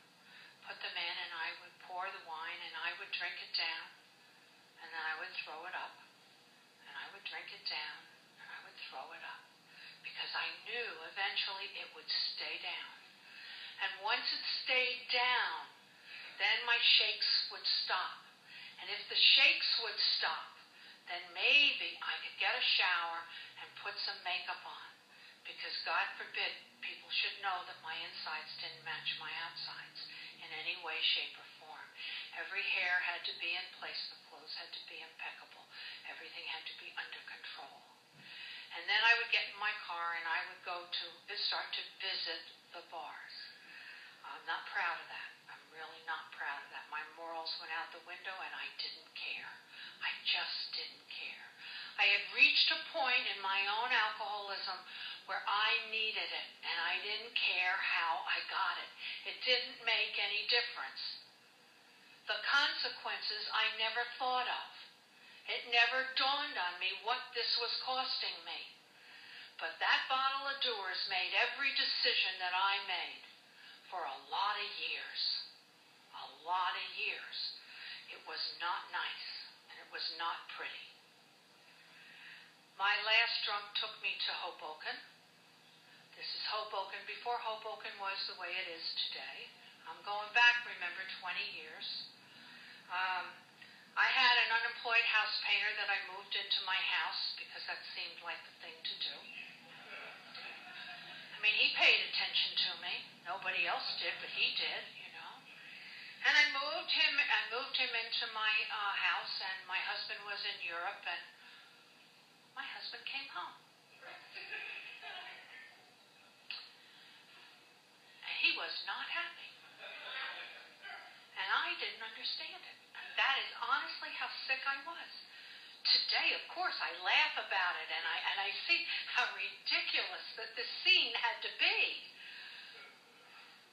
Speaker 2: put them in and I would pour the wine and I would drink it down and then I would throw it up and I would drink it down and I would throw it up because I knew eventually it would stay down. And once it stayed down, then my shakes would stop. And if the shakes would stop, then maybe I could get a shower and put some makeup on. Because God forbid people should know that my insides didn't match my outsides in any way, shape, or form. Every hair had to be in place, the clothes had to be impeccable, everything had to be under control. And then I would get in my car and I would go to start to visit the bars. I'm not proud of that. I'm really not proud of that. My morals went out the window and I didn't care. I just didn't care. I had reached a point in my own alcoholism where I needed it and I didn't care how I got it. It didn't make any difference. The consequences I never thought of. It never dawned on me what this was costing me. But that bottle of Dewar's made every decision that I made for a lot of years. A lot of years. It was not nice, and it was not pretty. My last drunk took me to Hoboken. This is Hoboken before Hoboken was the way it is today. I'm going back, remember, 20 years. Um, I had an unemployed house painter that I moved into my house because that seemed like the thing to do. I mean, he paid attention to me. Nobody else did, but he did, you know. And I moved him. I moved him into my uh, house, and my husband was in Europe, and my husband came home. He was not happy, and I didn't understand it. That is honestly how sick I was. Today, of course, I laugh about it and I, and I see how ridiculous that this scene had to be.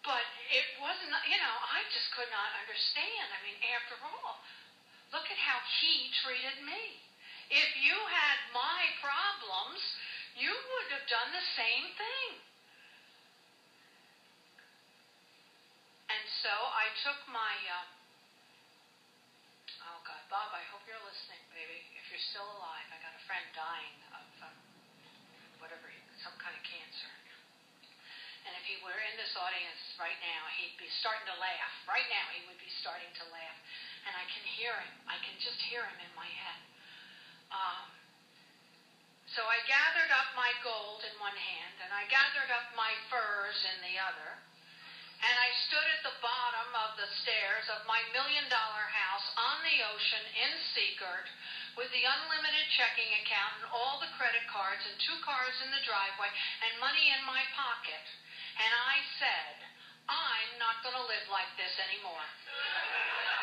Speaker 2: But it wasn't, you know, I just could not understand. I mean, after all, look at how he treated me. If you had my problems, you would have done the same thing. And so I took my. Uh, oh God, Bob, I hope you're listening, baby. If you're still alive, I got a friend dying of um, whatever, some kind of cancer. And if he were in this audience right now, he'd be starting to laugh. Right now, he would be starting to laugh. And I can hear him. I can just hear him in my head. Um, so I gathered up my gold in one hand, and I gathered up my furs in the other and I stood at the bottom of the stairs of my million dollar house on the ocean in Sea Girt with the unlimited checking account and all the credit cards and two cars in the driveway and money in my pocket. And I said, I'm not going to live like this anymore.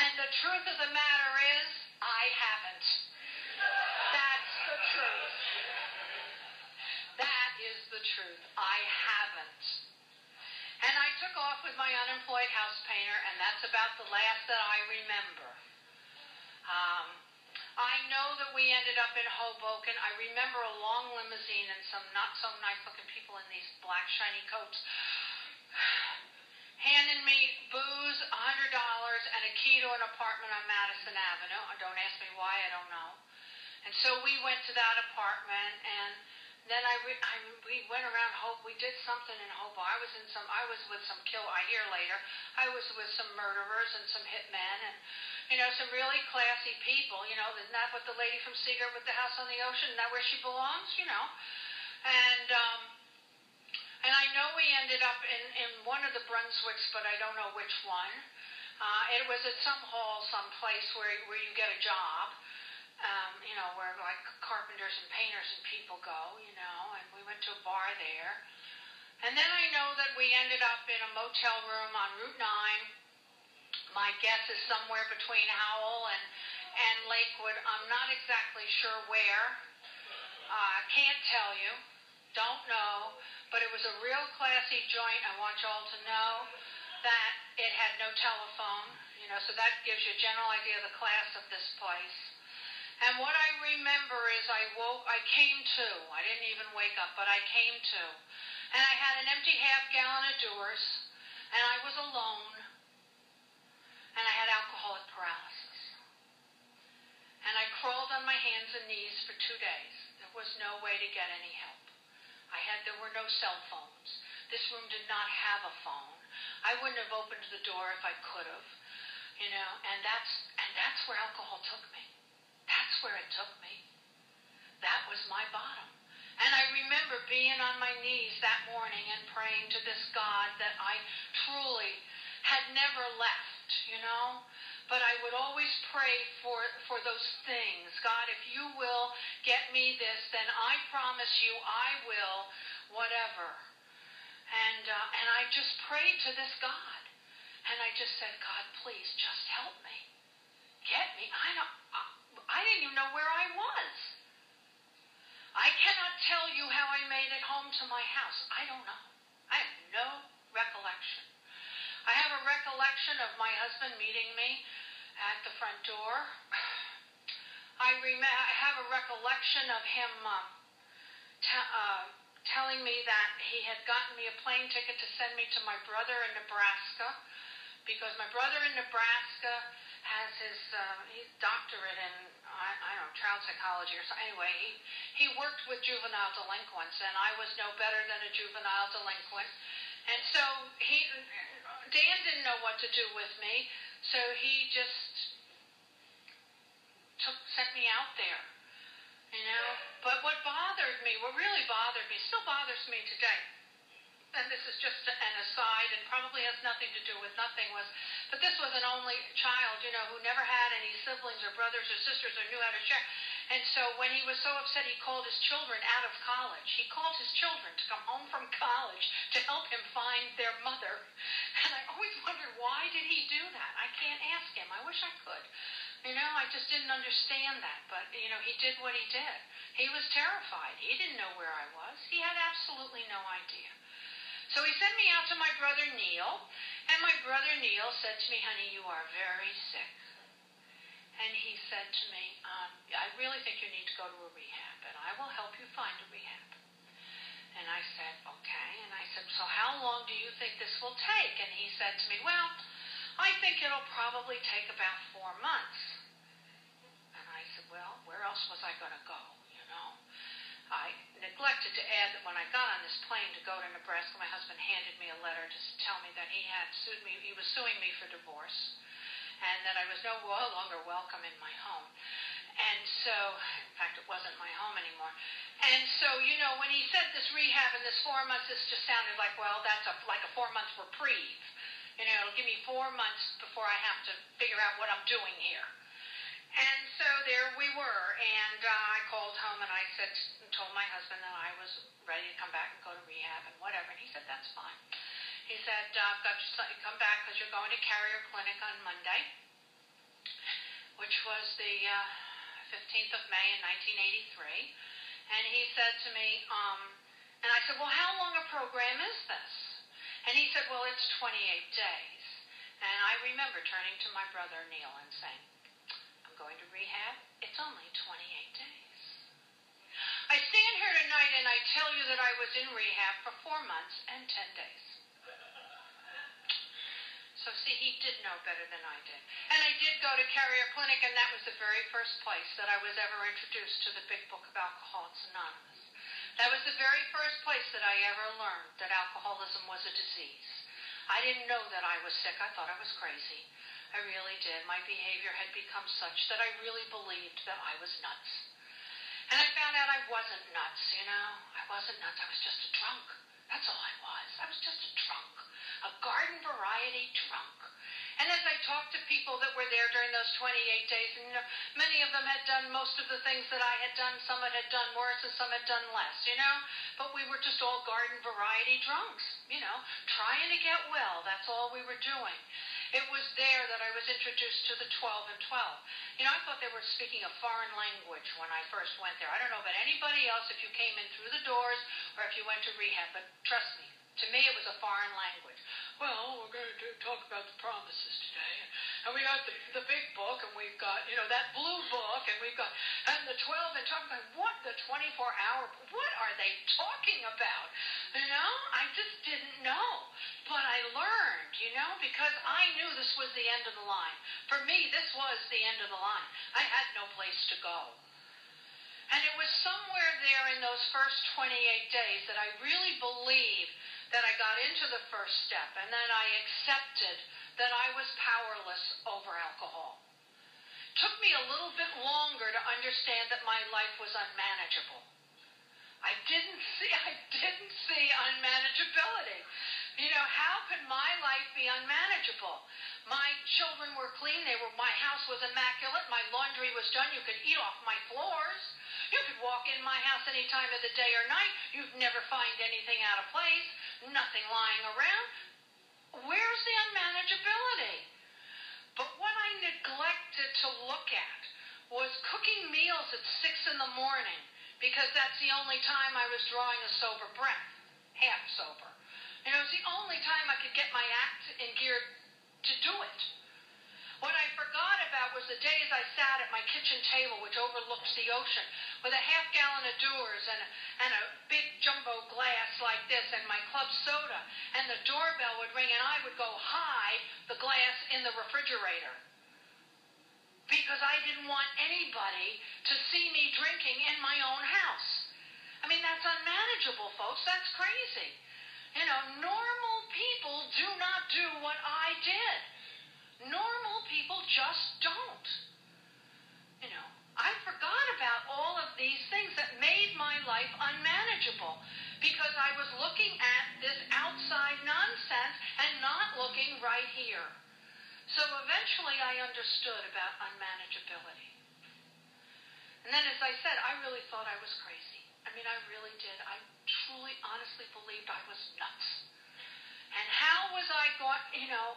Speaker 2: And the truth of the matter is, I haven't. That's the truth That is the truth. I haven't. And I took off with my unemployed house painter, and that's about the last that I remember. Um, I know that we ended up in Hoboken. I remember a long limousine and some not so nice looking people in these black shiny coats handing me booze, a hundred dollars, and a key to an apartment on Madison Avenue. Don't ask me why, I don't know. And so we went to that apartment and then I, re- I we went around Hope. We did something in Hope. I was in some. I was with some kill. I hear later. I was with some murderers and some hitmen and you know some really classy people. You know, isn't that what the lady from Sea Girt with the house on the ocean? That where she belongs? You know, and um, and I know we ended up in in one of the Brunswicks, but I don't know which one. Uh, it was at some hall, some place where where you get a job um, you know, where like carpenters and painters and people go, you know, and we went to a bar there. And then I know that we ended up in a motel room on Route 9. My guess is somewhere between Howell and, and Lakewood. I'm not exactly sure where. Uh, can't tell you. Don't know. But it was a real classy joint. I want y'all to know that it had no telephone. You know, so that gives you a general idea of the class of this place. And what I remember is I woke, I came to. I didn't even wake up, but I came to. And I had an empty half gallon of Dewar's, and I was alone, and I had alcoholic paralysis. And I crawled on my hands and knees for two days. There was no way to get any help. I had, there were no cell phones. This room did not have a phone. I wouldn't have opened the door if I could have, you know, and that's, and that's where alcohol took me. That's where it took me. That was my bottom. And I remember being on my knees that morning and praying to this God that I truly had never left, you know? But I would always pray for, for those things. God, if you will get me this, then I promise you I will whatever. And, uh, and I just prayed to this God. And I just said, God, please just help me. Get me. I don't, I didn't even know where I was. I cannot tell you how I made it home to my house. I don't know. I have no recollection. I have a recollection of my husband meeting me at the front door. [sighs] I, rem- I have a recollection of him uh, t- uh, telling me that he had gotten me a plane ticket to send me to my brother in Nebraska because my brother in Nebraska has his uh, he's doctorate in I, I don't know child psychology or so. Anyway, he he worked with juvenile delinquents, and I was no better than a juvenile delinquent. And so he Dan didn't know what to do with me, so he just took sent me out there. You know, but what bothered me, what really bothered me, still bothers me today and this is just an aside and probably has nothing to do with nothing was but this was an only child you know who never had any siblings or brothers or sisters or knew how to share and so when he was so upset he called his children out of college. He called his children to come home from college to help him find their mother. And i always wondered why did he do that? I can't ask him. I wish i could. You know i just didn't understand that. But you know he did what he did. He was terrified. He didn't know where i was. He had absolutely no idea. So he sent me out to my brother Neil, and my brother Neil said to me, honey, you are very sick. And he said to me, um, I really think you need to go to a rehab, and I will help you find a rehab. And I said, okay. And I said, so how long do you think this will take? And he said to me, well, I think it'll probably take about four months. And I said, well, where else was I going to go, you know? I neglected to add that when I got on this plane to go to Nebraska, my husband handed me a letter to tell me that he had sued me, he was suing me for divorce, and that I was no longer welcome in my home. And so, in fact, it wasn't my home anymore. And so, you know, when he said this rehab and this four months, this just sounded like, well, that's a, like a four month reprieve. You know, it'll give me four months before I have to figure out what I'm doing here. And so there we were, and uh, I called home and I said, told my husband that I was ready to come back and go to rehab and whatever, and he said that's fine. He said, uh, "I've got you come back because you're going to Carrier Clinic on Monday," which was the uh, 15th of May in 1983, and he said to me, um, and I said, "Well, how long a program is this?" And he said, "Well, it's 28 days." And I remember turning to my brother Neil and saying, I'm going to rehab, it's only 28 days. I stand here tonight and I tell you that I was in rehab for four months and 10 days. So see, he did know better than I did. And I did go to Carrier Clinic, and that was the very first place that I was ever introduced to the big book of Alcoholics Anonymous. That was the very first place that I ever learned that alcoholism was a disease. I didn't know that I was sick. I thought I was crazy. I really did. My behavior had become such that I really believed that I was nuts. And I found out I wasn't nuts, you know. I wasn't nuts. I was just a drunk. That's all I was. I was just a drunk. A garden variety drunk. And as I talked to people that were there during those 28 days, and you know, many of them had done most of the things that I had done. Some had done worse and some had done less, you know. But we were just all garden variety drunks, you know, trying to get well. That's all we were doing. It was there that I was introduced to the 12 and 12. You know, I thought they were speaking a foreign language when I first went there. I don't know about anybody else if you came in through the doors or if you went to rehab, but trust me, to me it was a foreign language. Well, we're going to talk about the promises today. And we got the, the big book, and we've got, you know, that blue book, and we've got, and the 12 and talking about what the 24 hour, what are they talking about? You know, I just didn't know. But I learned, you know, because I knew this was the end of the line. For me, this was the end of the line. I had no place to go. And it was somewhere there in those first 28 days that I really believed that I got into the first step and that I accepted that I was powerless over alcohol. Took me a little bit longer to understand that my life was unmanageable. I didn't see [laughs] I didn't see unmanageability. You know, how could my life be unmanageable? My children were clean. They were. My house was immaculate. My laundry was done. You could eat off my floors. You could walk in my house any time of the day or night. You'd never find anything out of place. Nothing lying around. Where's the unmanageability? But what I neglected to look at was cooking meals at six in the morning because that's the only time I was drawing a sober breath, half sober. And it was the only time I could get my act in gear to do it. What I forgot about was the days I sat at my kitchen table, which overlooks the ocean, with a half gallon of Dewar's and, and a big jumbo glass like this and my club soda, and the doorbell would ring and I would go hide the glass in the refrigerator. Because I didn't want anybody to see me drinking in my own house. I mean, that's unmanageable, folks. That's crazy. You know, normal people do not do what I did. Normal people just don't. I forgot about all of these things that made my life unmanageable because I was looking at this outside nonsense and not looking right here. So eventually I understood about unmanageability. And then, as I said, I really thought I was crazy. I mean, I really did. I truly, honestly believed I was nuts. And how was I going, you know,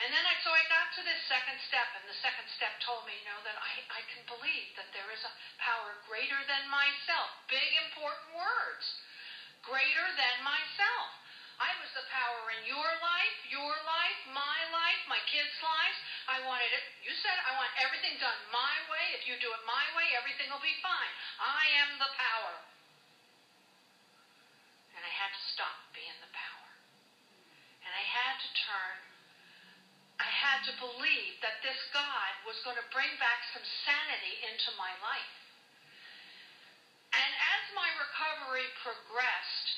Speaker 2: and then I, so I got to this second step, and the second step told me, you know, that I, I can believe that there is a power greater than myself. Big, important words. Greater than myself. I was the power in your life, your life, my life, my kids' lives. I wanted it. You said I want everything done my way. If you do it my way, everything will be fine. I am the power. And I had to stop being the power. And I had to turn had to believe that this God was going to bring back some sanity into my life. And as my recovery progressed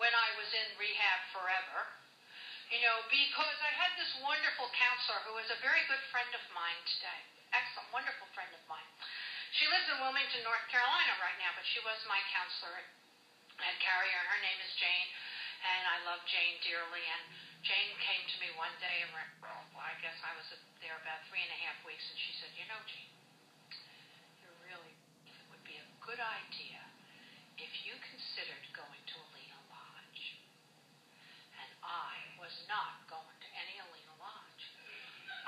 Speaker 2: when I was in rehab forever, you know, because I had this wonderful counselor who is a very good friend of mine today. Excellent, wonderful friend of mine. She lives in Wilmington, North Carolina right now, but she was my counselor at Carrier, her name is Jane, and I love Jane dearly. And Jane came to me one day, and well, I guess I was there about three and a half weeks, and she said, "You know, Jane, it really would be a good idea if you considered going to Alina Lodge." And I was not going to any Alina Lodge.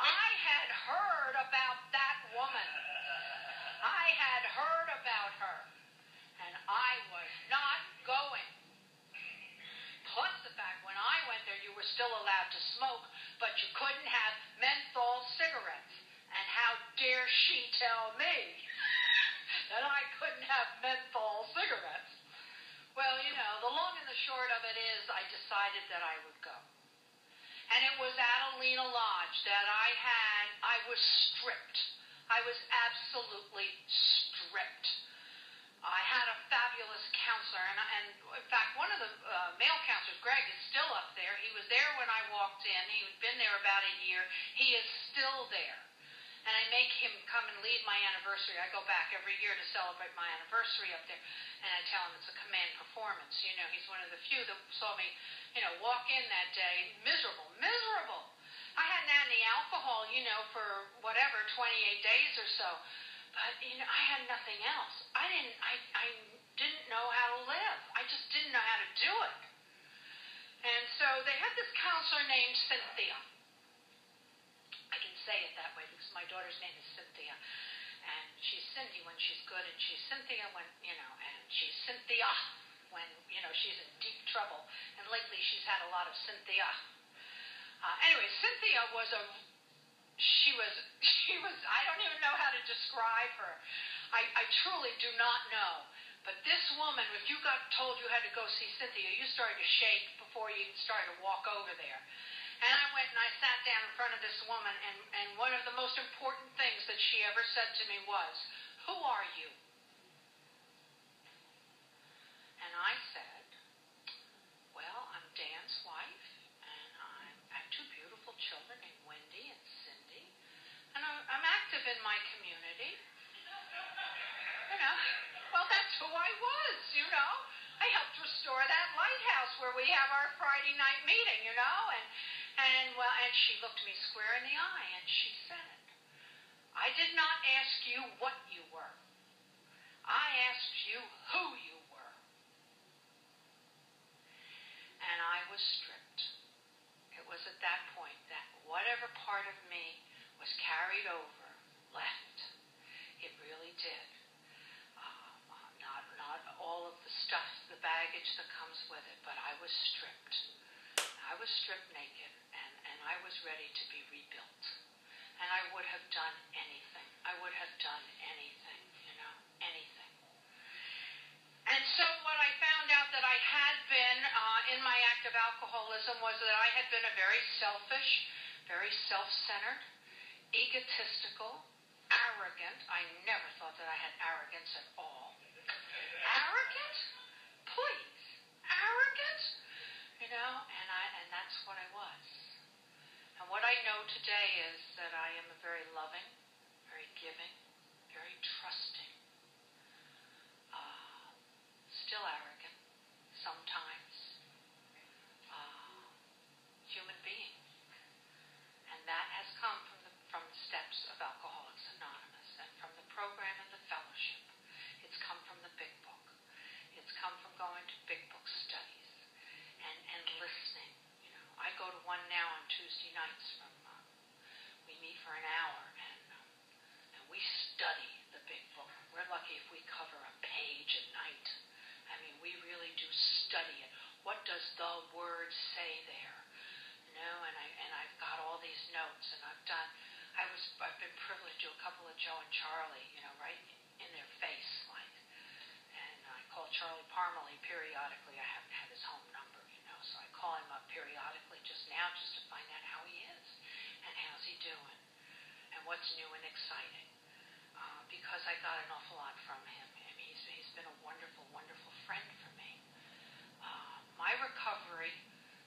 Speaker 2: I had heard about that woman. I had heard about her, and I was not going. Plus the fact when I went there, you were still allowed to smoke, but you couldn't have menthol cigarettes. And how dare she tell me [laughs] that I couldn't have menthol cigarettes? Well, you know, the long and the short of it is I decided that I would go. And it was at Alina Lodge that I had, I was stripped. I was absolutely stripped. I had a fabulous counselor, and, and in fact, one of the uh, male counselors, Greg, is still up there. He was there when I walked in. He'd been there about a year. He is still there. And I make him come and lead my anniversary. I go back every year to celebrate my anniversary up there, and I tell him it's a command performance. You know, he's one of the few that saw me, you know, walk in that day miserable, miserable. I hadn't had any alcohol, you know, for whatever, 28 days or so. But you know, I had nothing else. I didn't. I I didn't know how to live. I just didn't know how to do it. And so they had this counselor named Cynthia. I can say it that way because my daughter's name is Cynthia. And she's Cindy when she's good, and she's Cynthia when, you know, and she's Cynthia when, you know, she's in deep trouble. And lately she's had a lot of Cynthia. Uh, anyway, Cynthia was a she was [laughs] she was I don't even know how to describe her. I, I truly do not know. But this woman, if you got told you had to go see Cynthia, you started to shake before you even started to walk over there. And I went and I sat down in front of this woman, and, and one of the most important things that she ever said to me was, Who are you? And I said, Well, I'm Dan's wife, and I'm, I have two beautiful children named Wendy and Cindy, and I'm, I'm active in my community. You know, well, that's who I was, you know. I helped restore that lighthouse where we have our Friday night meeting, you know, and and well, and she looked me square in the eye and she said, "I did not ask you what you were. I asked you who you were." And I was stripped. It was at that point that whatever part of me was carried over left. It really did. Um, uh, not not all of the stuff, the baggage that comes with it, but I was stripped. I was stripped naked, and, and I was ready to be rebuilt. And I would have done anything. I would have done anything, you know, anything. And so what I found out that I had been uh, in my active alcoholism was that I had been a very selfish, very self-centered, egotistical, arrogant. I never thought that I had arrogance at all. Arrogant? Please. Arrogant? You know, and I and that's what I was. And what I know today is that I am a very loving, very giving, very trusting, uh, still arrogant sometimes, uh, human being. And that has come from the, from the steps of Alcoholics Anonymous and from the program and the fellowship. It's come from the big book. It's come from going to big book studies and, and listening. You know, I go to one now on Tuesday nights from, uh, we meet for an hour and, um, and we study the big book. We're lucky if we cover a page a night. I mean, we really do study it. What does the word say there? You know, and I and I've got all these notes and I've done I was I've been privileged to do a couple of Joe and Charlie, you know, right in their face, like and I call Charlie Parmalee periodically. I haven't had his home number, you know, so I call him up periodically just now just to find out how he is and how's he doing and what's new and exciting. Uh, because I got an awful lot from him. I mean, he's, he's been a wonderful, wonderful friend for me. Uh, my recovery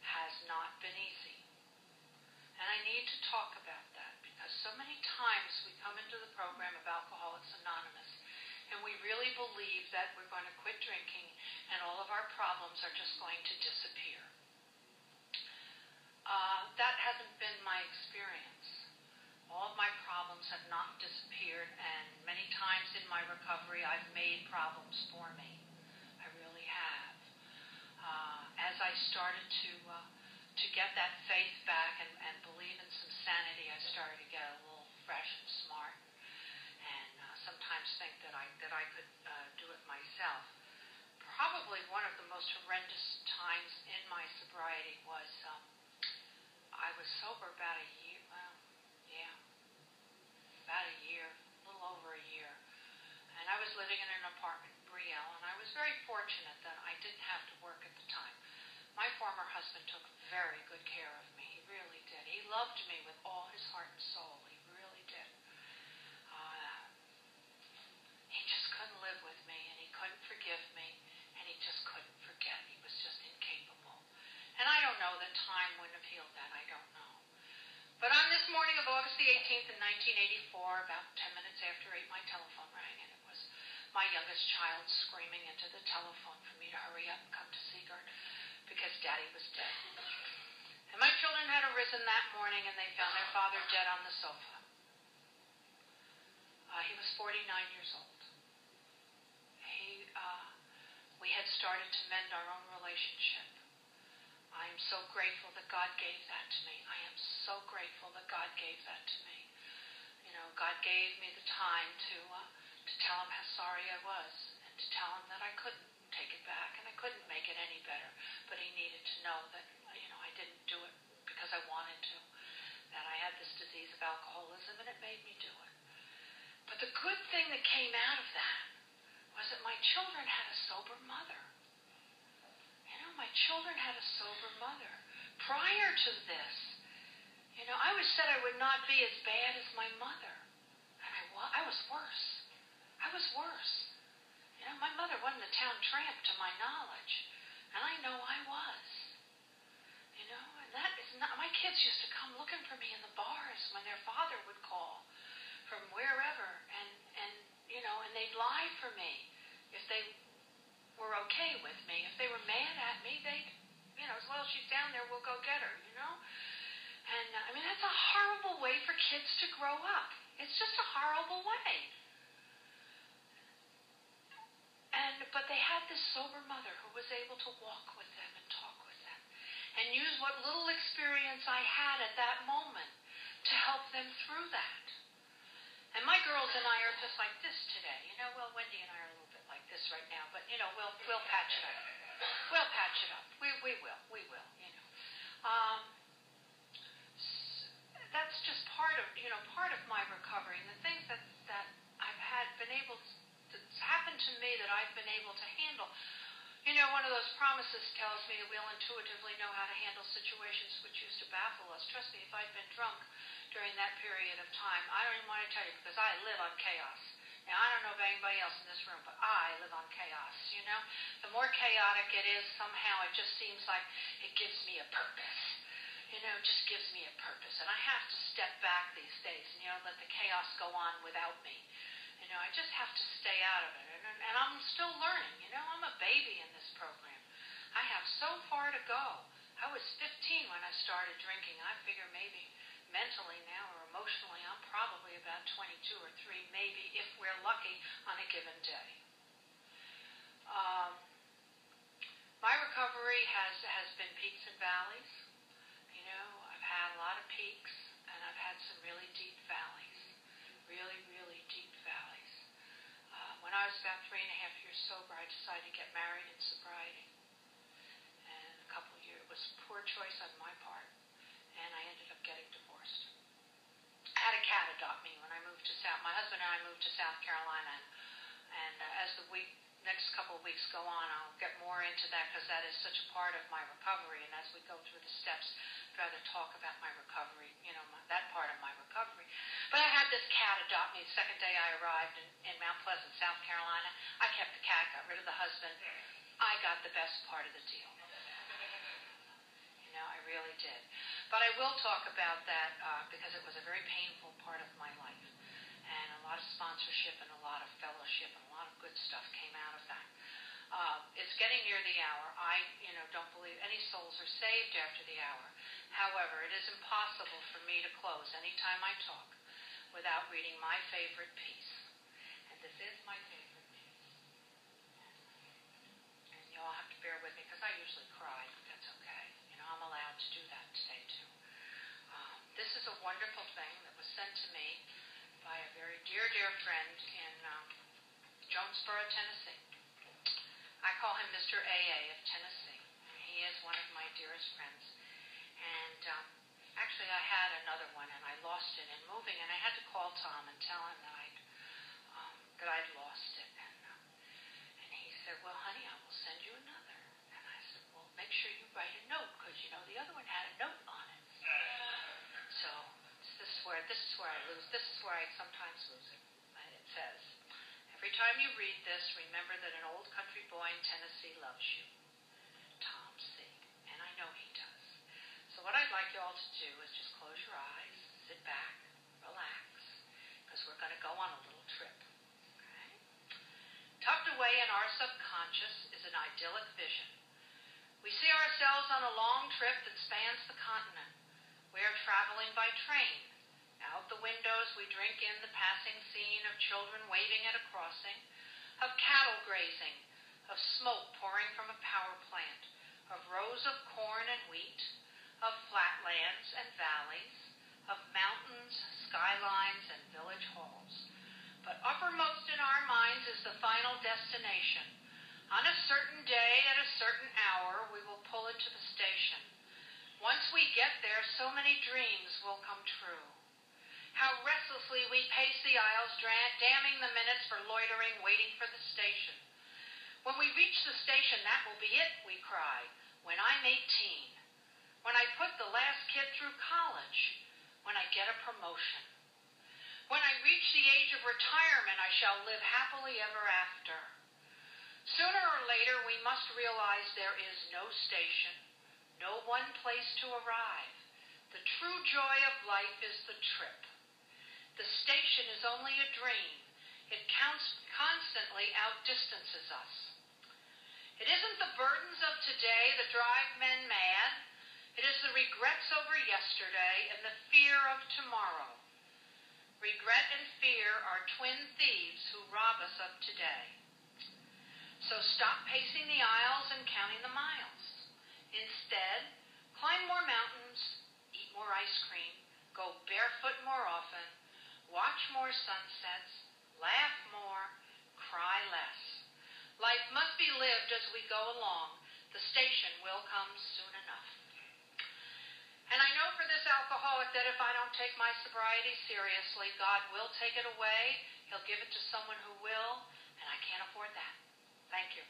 Speaker 2: has not been easy. And I need to talk about that because so many times we come into the program of Alcoholics Anonymous and we really believe that we're going to quit drinking and all of our problems are just going to disappear. Uh, that hasn't been my experience. All of my problems have not disappeared, and many times in my recovery, I've made problems for me. I really have. Uh, as I started to uh, to get that faith back and, and believe in some sanity, I started to get a little fresh and smart, and uh, sometimes think that I that I could uh, do it myself. Probably one of the most horrendous times in my sobriety was um, I was sober about a year. About a year, a little over a year, and I was living in an apartment in Brielle, and I was very fortunate that I didn't have to work at the time. My former husband took very good care of me. He really did. He loved me with all his heart and soul. He really did. Uh, he just couldn't live with me, and he couldn't forgive me, and he just couldn't forget. He was just incapable. And I don't know that time wouldn't have healed that. I don't know. But on this morning of August the 18th in 1984, about 10 minutes after 8, my telephone rang, and it was my youngest child screaming into the telephone for me to hurry up and come to Sea Girt because Daddy was dead. And my children had arisen that morning and they found their father dead on the sofa. Uh, he was 49 years old. He, uh, we had started to mend our own relationship. I am so grateful that God gave that to me. I am so grateful that God gave that to me. You know, God gave me the time to uh, to tell him how sorry I was and to tell him that I couldn't take it back and I couldn't make it any better. But he needed to know that you know I didn't do it because I wanted to. That I had this disease of alcoholism and it made me do it. But the good thing that came out of that was that my children had a sober mother. My children had a sober mother. Prior to this, you know, I always said I would not be as bad as my mother. And I was, I was worse. I was worse. You know, my mother wasn't a town tramp to my knowledge. And I know I was. You know, and that is not, my kids used to come looking for me in the bars when their father would call from wherever. And, and you know, and they'd lie for me if they were okay with me. If they were mad at me, they'd, you know, as well, as she's down there, we'll go get her, you know? And uh, I mean, that's a horrible way for kids to grow up. It's just a horrible way. And but they had this sober mother who was able to walk with them and talk with them, and use what little experience I had at that moment to help them through that. And my girls and I are just like this today. You know, well, Wendy and I are a little this right now, but you know, we'll we'll patch it up. We'll patch it up. We we will. We will. You know. Um, that's just part of you know part of my recovery and the things that that I've had been able to happened to me that I've been able to handle. You know, one of those promises tells me that we'll intuitively know how to handle situations which used to baffle us. Trust me, if I'd been drunk during that period of time, I don't even want to tell you because I live on chaos. Now, I don't know about anybody else in this room, but I live on chaos, you know? The more chaotic it is, somehow it just seems like it gives me a purpose. You know, just gives me a purpose. And I have to step back these days and, you know, let the chaos go on without me. You know, I just have to stay out of it. And, and I'm still learning, you know? I'm a baby in this program. I have so far to go. I was 15 when I started drinking. I figure maybe mentally now or emotionally, I'm probably about 22 or 3, maybe if we're lucky on a given day. Um, my recovery has, has been peaks and valleys. You know, I've had a lot of peaks and I've had some really deep valleys. Really, really deep valleys. Uh, when I was about three and a half years sober, I decided to get married in sobriety. And a couple of years, it was a poor choice on my part. And I ended up getting divorced. I had a cat adopt me when I moved to South. My husband and I moved to South Carolina, and, uh, as the week next couple of weeks go on, I'll get more into that because that is such a part of my recovery. And as we go through the steps, I'd rather talk about my recovery, you know, my, that part of my recovery. But I had this cat adopt me the second day I arrived in, in Mount Pleasant, South Carolina. I kept the cat, got rid of the husband. I got the best part of the deal. You know, I really did. But I will talk about that uh, because it was a very painful part of my life. Lot of sponsorship and a lot of fellowship and a lot of good stuff came out of that. Uh, it's getting near the hour. I, you know, don't believe any souls are saved after the hour. However, it is impossible for me to close anytime I talk without reading my favorite piece. And this is my favorite piece. And you'll have to bear with me because I usually cry, but that's okay. You know, I'm allowed to do that today too. Um, this is a wonderful thing that was sent to me by a very dear, dear friend in um, Jonesboro, Tennessee. I call him Mr. AA of Tennessee. He is one of my dearest friends. And um, actually, I had another one, and I lost it in moving, and I had to call Tom and tell him that I'd um, that I'd lost it. And, um, and he said, "Well, honey, I will send you another." And I said, "Well, make sure you write a note, because you know the other one had a note on it." So this is where this is where I lose. This is where I sometimes lose it. And it says, "Every time you read this, remember that an old country boy in Tennessee loves you, Tom C." And I know he does. So what I'd like you all to do is just close your eyes, sit back, relax, because we're going to go on a little trip. Tucked away in our subconscious is an idyllic vision. We see ourselves on a long trip that spans the continent. We are traveling by train. Out the windows, we drink in the passing scene of children waving at a crossing, of cattle grazing, of smoke pouring from a power plant, of rows of corn and wheat, of flatlands and valleys, of mountains, skylines, and village halls. But uppermost in our minds is the final destination. On a certain day at a certain hour, we will pull into the station. Once we get there, so many dreams will come true. How restlessly we pace the aisles, damning the minutes for loitering, waiting for the station. When we reach the station, that will be it, we cry. When I'm 18, when I put the last kid through college, when I get a promotion. When I reach the age of retirement, I shall live happily ever after. Sooner or later, we must realize there is no station, no one place to arrive. The true joy of life is the trip. The station is only a dream. It constantly outdistances us. It isn't the burdens of today that drive men mad. It is the regrets over yesterday and the fear of tomorrow. Regret and fear are twin thieves who rob us of today. So stop pacing the aisles and counting the miles. Instead, climb more mountains, eat more ice cream, go barefoot more often, watch more sunsets, laugh more, cry less. Life must be lived as we go along. The station will come soon enough. And I know for this alcoholic that if I don't take my sobriety seriously, God will take it away. He'll give it to someone who will, and I can't afford that. Thank you.